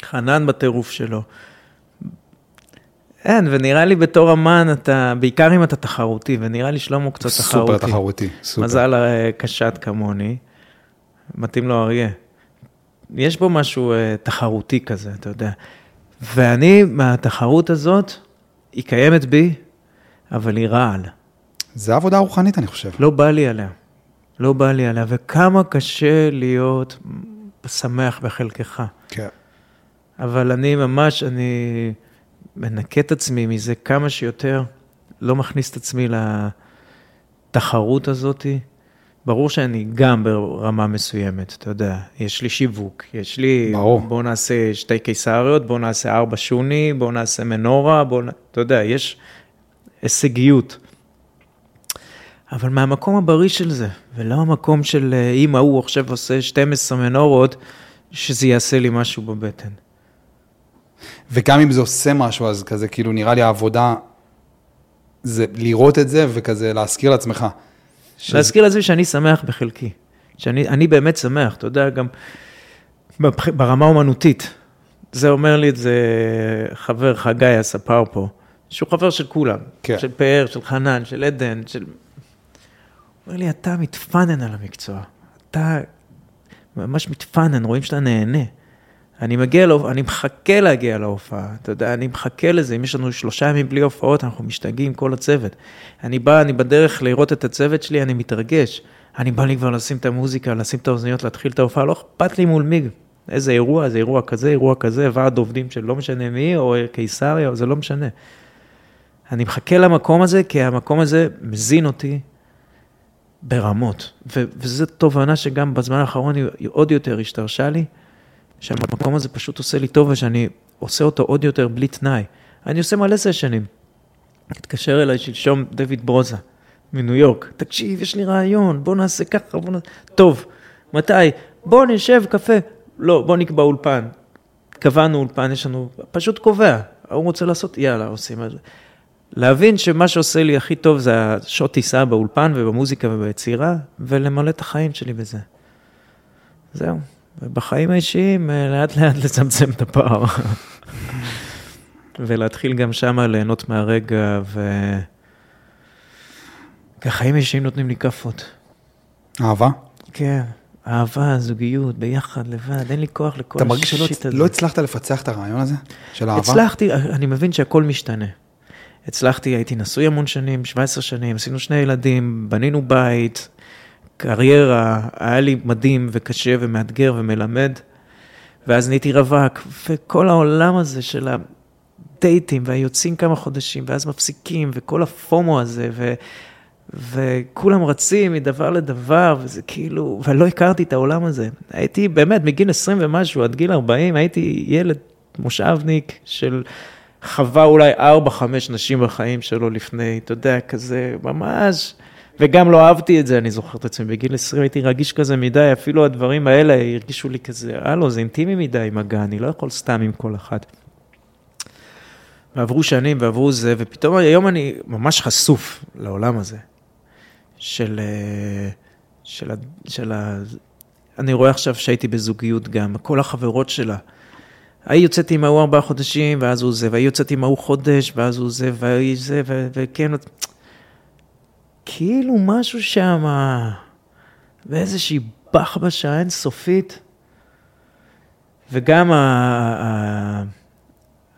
חנן בטירוף שלו. אין, ונראה לי בתור אמן אתה, בעיקר אם אתה תחרותי, ונראה לי שלמה קצת תחרותי. סופר תחרותי, סופר. מזל אה, קשת כמוני, מתאים לו אריה. יש בו משהו אה, תחרותי כזה, אתה יודע. ואני, מהתחרות הזאת, היא קיימת בי, אבל היא רעל. זה עבודה רוחנית, אני חושב. לא בא לי עליה. לא בא לי עליה, וכמה קשה להיות שמח בחלקך. כן. אבל אני ממש, אני מנקה את עצמי מזה כמה שיותר, לא מכניס את עצמי לתחרות הזאת. ברור שאני גם ברמה מסוימת, אתה יודע, יש לי שיווק, יש לי, ברור. בוא נעשה שתי קיסריות, בוא נעשה ארבע שוני, בוא נעשה מנורה, בוא, נ- אתה יודע, יש הישגיות. אבל מהמקום הבריא של זה, ולא המקום של אה, אם ההוא עכשיו עושה 12 מנורות, שזה יעשה לי משהו בבטן. וגם אם זה עושה משהו, אז כזה, כאילו, נראה לי העבודה, זה לראות את זה וכזה להזכיר לעצמך. שזה- להזכיר לעצמי שאני שמח בחלקי, שאני אני באמת שמח, אתה יודע, גם ברמה האומנותית. זה אומר לי את זה חבר חגי הספר פה, שהוא חבר של כולם, כן. של פאר, של חנן, של עדן, של... הוא אומר לי, אתה מתפנן על המקצוע, אתה ממש מתפנן, רואים שאתה נהנה. אני מגיע, להופ... אני מחכה להגיע להופעה, אתה יודע, אני מחכה לזה, אם יש לנו שלושה ימים בלי הופעות, אנחנו משתגעים, כל הצוות. אני בא, אני בדרך לראות את הצוות שלי, אני מתרגש. אני בא לי כבר לשים את המוזיקה, לשים את האוזניות, להתחיל את ההופעה, לא אכפת לי מול מי. איזה אירוע, זה אירוע כזה, אירוע כזה, ועד עובדים של לא משנה מי, או קיסריה, זה לא משנה. אני מחכה למקום הזה, כי המקום הזה מזין אותי ברמות. ו- וזו תובנה שגם בזמן האחרון היא עוד יותר השתרשה לי, שהמקום הזה פשוט עושה לי טוב, ושאני עושה אותו עוד יותר בלי תנאי. אני עושה מלא סשנים. התקשר אליי שלשום דויד ברוזה מניו יורק, תקשיב, יש לי רעיון, בוא נעשה ככה, בוא נעשה... טוב, מתי? בוא נשב, קפה. לא, בוא נקבע אולפן. קבענו אולפן, יש לנו, פשוט קובע. הוא רוצה לעשות, יאללה, עושים את זה. להבין שמה שעושה לי הכי טוב זה השעות טיסה באולפן ובמוזיקה וביצירה, ולמלא את החיים שלי בזה. זהו. ובחיים האישיים, אה, לאט לאט לצמצם את הפער. ולהתחיל גם שמה ליהנות מהרגע, ו... כי החיים האישיים נותנים לי כאפות. אהבה? כן, אהבה, זוגיות, ביחד, לבד, אין לי כוח לכל אתה מרגיש שלא השיט הזה. לא הצלחת לפצח את הרעיון הזה? של אהבה? הצלחתי, אני מבין שהכל משתנה. הצלחתי, הייתי נשוי המון שנים, 17 שנים, עשינו שני ילדים, בנינו בית, קריירה, היה לי מדהים וקשה ומאתגר ומלמד, ואז נהייתי רווק, וכל העולם הזה של הדייטים, והיוצאים כמה חודשים, ואז מפסיקים, וכל הפומו הזה, ו... וכולם רצים מדבר לדבר, וזה כאילו, ולא הכרתי את העולם הזה. הייתי באמת, מגיל 20 ומשהו עד גיל 40, הייתי ילד מושבניק של חווה אולי 4-5 נשים בחיים שלו לפני, אתה יודע, כזה ממש, וגם לא אהבתי את זה, אני זוכר את עצמי, בגיל 20 הייתי רגיש כזה מדי, אפילו הדברים האלה הרגישו לי כזה, הלו, זה אינטימי מדי מגע, אני לא יכול סתם עם כל אחד. ועברו שנים ועברו זה, ופתאום היום אני ממש חשוף לעולם הזה. של, אה, של, של ה... אני רואה עכשיו שהייתי בזוגיות גם, כל החברות שלה. ההיא יוצאת עם ההוא ארבעה חודשים, ואז הוא זה, והיא יוצאת עם ההוא חודש, ואז הוא זה, והיא זה, ו- וכן, כאילו משהו שם, באיזושהי בחבשה אינסופית, וגם ה- ה-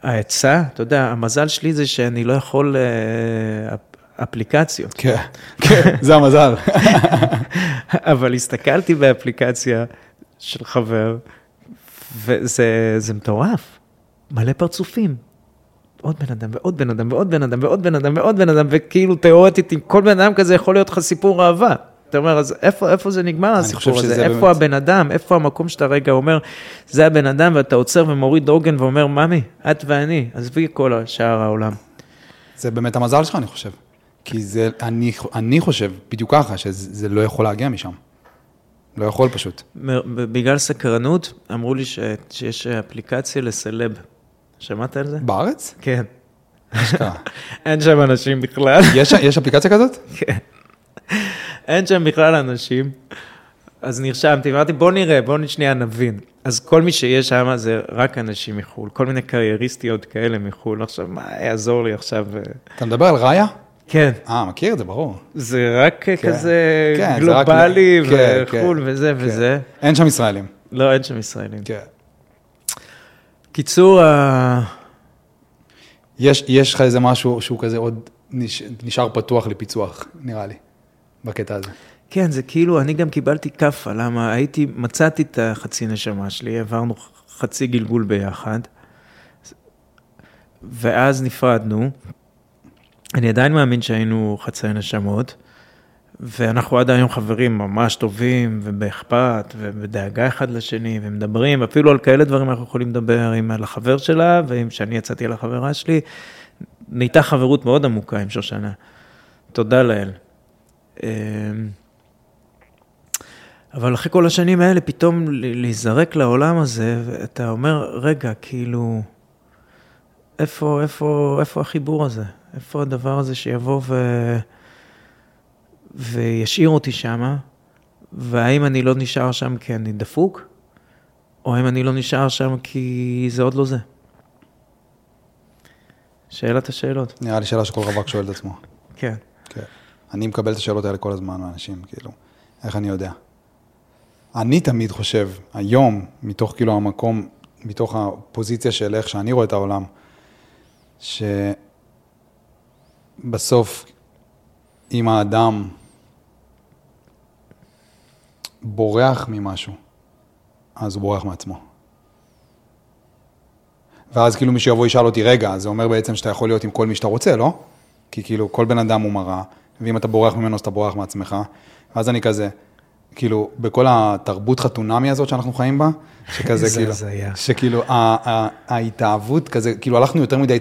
העצה, אתה יודע, המזל שלי זה שאני לא יכול אה, אפ- אפליקציות. כן, כן, זה המזל. <laughs> אבל הסתכלתי באפליקציה של חבר, וזה זה מטורף. מלא פרצופים. עוד בן אדם, ועוד בן אדם, ועוד בן אדם, ועוד בן אדם, ועוד בן אדם, וכאילו תיאורטית, עם כל בן אדם כזה יכול להיות לך סיפור אהבה. אתה אומר, אז איפה, איפה זה נגמר הסיפור הזה? איפה באמת- הבן אדם? איפה המקום שאתה רגע אומר, זה הבן אדם, ואתה עוצר ומוריד עוגן ואומר, ממי, את ואני, עזבי כל שאר העולם. זה באמת המזל שלך, אני חושב. כי זה, אני, אני חושב בדיוק ככה, שזה זה לא יכול להגיע משם. לא יכול פשוט. בגלל סקרנות, אמרו לי ש, שיש אפליקציה לסלב. שמעת על זה? בארץ? כן. <laughs> אין שם אנשים בכלל. יש יש אפליקציה כזאת? <laughs> כן. אין שם בכלל אנשים. אז נרשמתי, אמרתי, בוא נראה, בוא שנייה נבין. אז כל מי שיש שם זה רק אנשים מחו"ל, כל מיני קרייריסטיות כאלה מחו"ל. עכשיו, מה יעזור לי עכשיו? אתה מדבר על ראיה? כן, אה, מכיר את זה, ברור. זה רק כזה כן, זה רק- גלובלי כן, וחו"ל כן, וזה כן. וזה. אין שם ישראלים. לא, אין שם ישראלים. כן. קיצור, ה- יש, יש לך איזה משהו שהוא כזה עוד נש... נשאר פתוח לפיצוח, נראה לי, בקטע הזה. כן, זה כאילו, אני גם קיבלתי כאפה, למה הייתי, מצאתי את החצי נשמה שלי, עברנו חצי גלגול ביחד, ואז נפרדנו. אני עדיין מאמין שהיינו חצי נשמות, ואנחנו עד היום חברים ממש טובים, ובאכפת, ובדאגה אחד לשני, ומדברים, אפילו על כאלה דברים אנחנו יכולים לדבר עם על החבר שלה, ועם שאני יצאתי על החברה שלי. נהייתה חברות מאוד עמוקה עם שושנה. תודה לאל. אמ, אבל אחרי כל השנים האלה, פתאום להיזרק לעולם הזה, ואתה אומר, רגע, כאילו, איפה, איפה, איפה החיבור הזה? איפה הדבר הזה שיבוא ו... וישאיר אותי שמה? והאם אני לא נשאר שם כי אני דפוק? או האם אני לא נשאר שם כי זה עוד לא זה? שאלת השאלות, נראה לי שאלה שכל רווק שואל את עצמו. כן. כן. אני מקבל את השאלות האלה כל הזמן מאנשים, כאילו, איך אני יודע? אני תמיד חושב, היום, מתוך כאילו המקום, מתוך הפוזיציה של איך שאני רואה את העולם, שבסוף, אם האדם בורח ממשהו, אז הוא בורח מעצמו. ואז כאילו מישהו יבוא ישאל אותי, רגע, זה אומר בעצם שאתה יכול להיות עם כל מי שאתה רוצה, לא? כי כאילו כל בן אדם הוא מראה, ואם אתה בורח ממנו אז אתה בורח מעצמך. ואז אני כזה, כאילו, בכל התרבות חתונמי הזאת שאנחנו חיים בה, שכזה <laughs> כאילו. שכאילו ההתאהבות כזה, כאילו הלכנו יותר מדי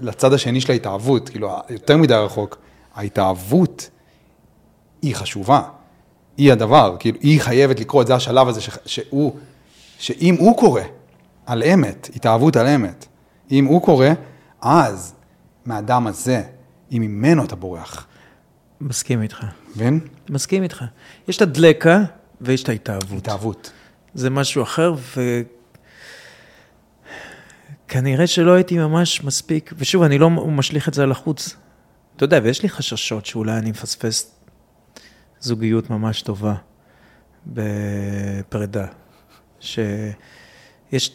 לצד השני של ההתאהבות, כאילו יותר מדי רחוק. ההתאהבות היא חשובה, היא הדבר, כאילו היא חייבת לקרות, זה השלב הזה ש- שהוא, שאם הוא קורא על אמת, התאהבות על אמת, אם הוא קורא, אז מהאדם הזה, אם ממנו אתה בורח, מסכים איתך. מבין? מסכים איתך. יש את הדלקה ויש את ההתאהבות. התאהבות. זה משהו אחר, וכנראה שלא הייתי ממש מספיק, ושוב, אני לא משליך את זה על החוץ. אתה יודע, ויש לי חששות שאולי אני מפספס זוגיות ממש טובה בפרידה. שיש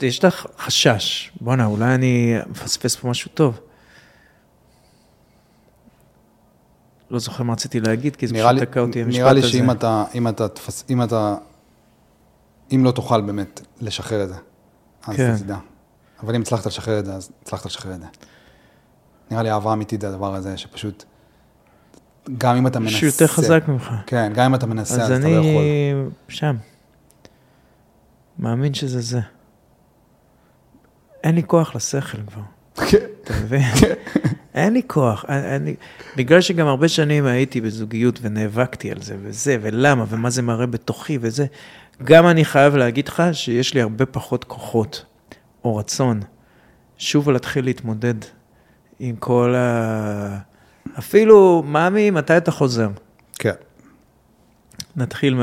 יש את החשש, בואנה, אולי אני מפספס פה משהו טוב. לא זוכר מה רציתי להגיד, כי זה פשוט תקע אותי המשפט הזה. נראה לי שאם אתה, אם אתה, תפס, אם אתה, אם לא תוכל באמת לשחרר את זה, אז כן. תדע. אבל אם הצלחת לשחרר את זה, אז הצלחת לשחרר את זה. נראה לי אהבה אמיתית זה הדבר הזה, שפשוט, גם אם אתה מנסה... שהוא יותר חזק ממך. כן, גם אם אתה מנסה, אז, אז אתה לא אני יכול. שם. מאמין שזה זה. אין לי כוח לשכל כבר, כן. אתה מבין? אין לי כוח. לי... בגלל שגם הרבה שנים הייתי בזוגיות ונאבקתי על זה, וזה, ולמה, ומה זה מראה בתוכי, וזה. גם אני חייב להגיד לך שיש לי הרבה פחות כוחות, או רצון, שוב להתחיל להתמודד עם כל ה... אפילו, מאמי, מתי אתה חוזר? כן. נתחיל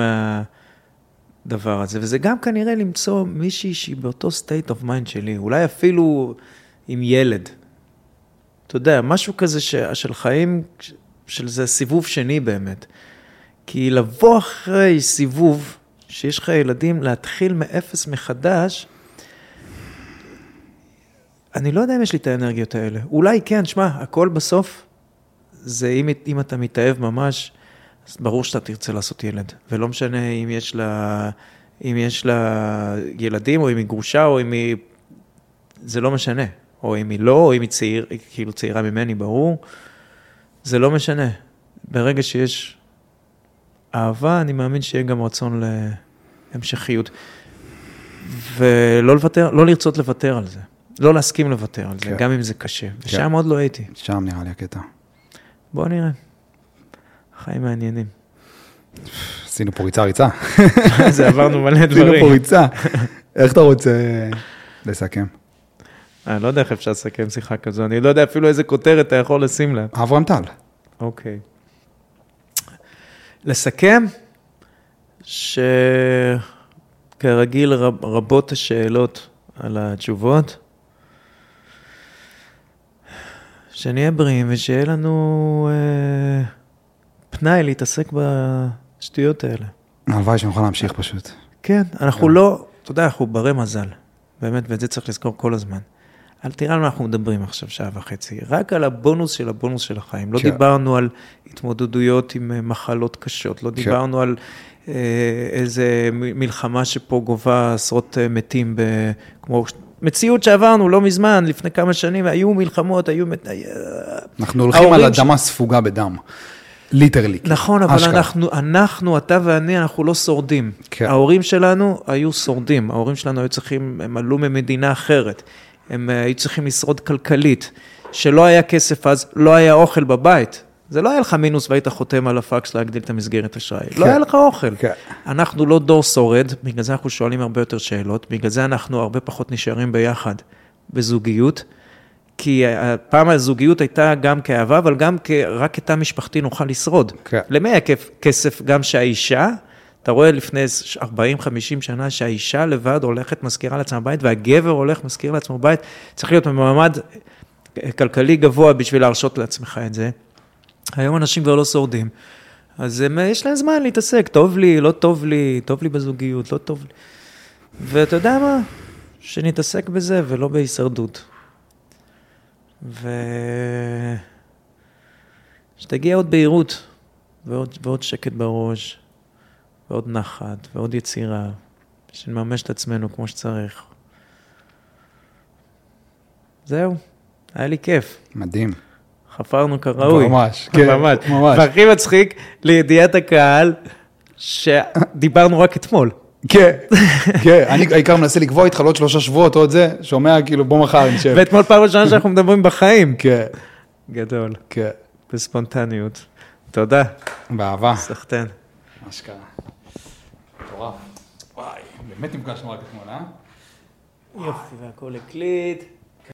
מהדבר הזה, וזה גם כנראה למצוא מישהי שהיא באותו state of mind שלי, אולי אפילו עם ילד. אתה יודע, משהו כזה ש, של חיים, של זה סיבוב שני באמת. כי לבוא אחרי סיבוב, שיש לך ילדים, להתחיל מאפס מחדש, אני לא יודע אם יש לי את האנרגיות האלה. אולי כן, שמע, הכל בסוף, זה אם, אם אתה מתאהב ממש, אז ברור שאתה תרצה לעשות ילד. ולא משנה אם יש לה, אם יש לה ילדים, או אם היא גרושה, או אם היא... זה לא משנה. או אם היא לא, או אם היא צעיר, כאילו צעירה ממני, ברור. זה לא משנה. ברגע שיש אהבה, אני מאמין שיהיה גם רצון להמשכיות. ולא לוותר, לא לרצות לוותר על זה. לא להסכים לוותר על זה, כן. גם אם זה קשה. ושם עוד לא הייתי. שם נראה לי הקטע. בוא נראה. חיים מעניינים. עשינו פה ריצה ריצה. <laughs> זה עברנו מלא עשינו פה דברים. ריצה. <laughs> איך אתה רוצה לסכם? אני לא יודע איך אפשר לסכם שיחה כזו, אני לא יודע אפילו איזה כותרת אתה יכול לשים לה. אברהם טל. אוקיי. לסכם, שכרגיל רב, רבות השאלות על התשובות. שנהיה בריאים ושיהיה לנו אה, פנאי להתעסק בשטויות האלה. הלוואי שנוכל להמשיך פשוט. כן, אנחנו לא, אתה יודע, אנחנו ברי מזל, באמת, ואת זה צריך לזכור כל הזמן. אל תראה על מה אנחנו מדברים עכשיו שעה וחצי, רק על הבונוס של הבונוס של החיים. לא כן. דיברנו על התמודדויות עם אה, מחלות קשות, לא דיברנו על אה, איזה מלחמה שפה גובה עשרות אה, מתים, ב, כמו מציאות שעברנו לא מזמן, לפני כמה שנים, היו מלחמות, היו... היה- אנחנו הולכים על ההורים ש- אדמה ספוגה בדם. ליטרלי. נכון, אבל אשכרה. אנחנו, אנחנו, אתה ואני, אנחנו לא שורדים. כן. ההורים שלנו היו שורדים, ההורים שלנו היו צריכים, הם עלו ממדינה אחרת, הם אה, היו צריכים לשרוד כלכלית. שלא היה כסף אז, לא היה אוכל בבית. זה לא היה לך מינוס והיית חותם על הפקס להגדיל את המסגרת אשראי. לא כן. היה לך אוכל. כן. אנחנו לא דור שורד, בגלל זה אנחנו שואלים הרבה יותר שאלות, בגלל זה אנחנו הרבה פחות נשארים ביחד בזוגיות. כי פעם הזוגיות הייתה גם כאהבה, אבל גם רק כתא משפחתי נוכל לשרוד. כן. למי היה כסף גם שהאישה, אתה רואה לפני 40-50 שנה שהאישה לבד הולכת, מזכירה לעצמה בית, והגבר הולך, מזכיר לעצמו בית, צריך להיות במעמד כלכלי גבוה בשביל להרשות לעצמך את זה. היום אנשים כבר לא שורדים, אז הם, יש להם זמן להתעסק, טוב לי, לא טוב לי, טוב לי בזוגיות, לא טוב לי. ואתה יודע מה? שנתעסק בזה ולא בהישרדות. ו... שתגיע עוד בהירות, ועוד, ועוד שקט בראש, ועוד נחת, ועוד יצירה, שנממש את עצמנו כמו שצריך. זהו, היה לי כיף. מדהים. חפרנו כראוי. ממש, <laughs> כן, ממש. ממש. והכי מצחיק, לידיעת הקהל, שדיברנו רק אתמול. כן, כן, אני העיקר מנסה לקבוע איתך לעוד שלושה שבועות, עוד זה, שומע כאילו בוא מחר נשב. ואתמול פעם ראשונה שאנחנו מדברים בחיים. כן, גדול, כן. בספונטניות. תודה, באהבה. סחטיין. אשכרה. מטורף. וואי, באמת נפגשנו רק אתמול, אה? יופי, והכל הקליט.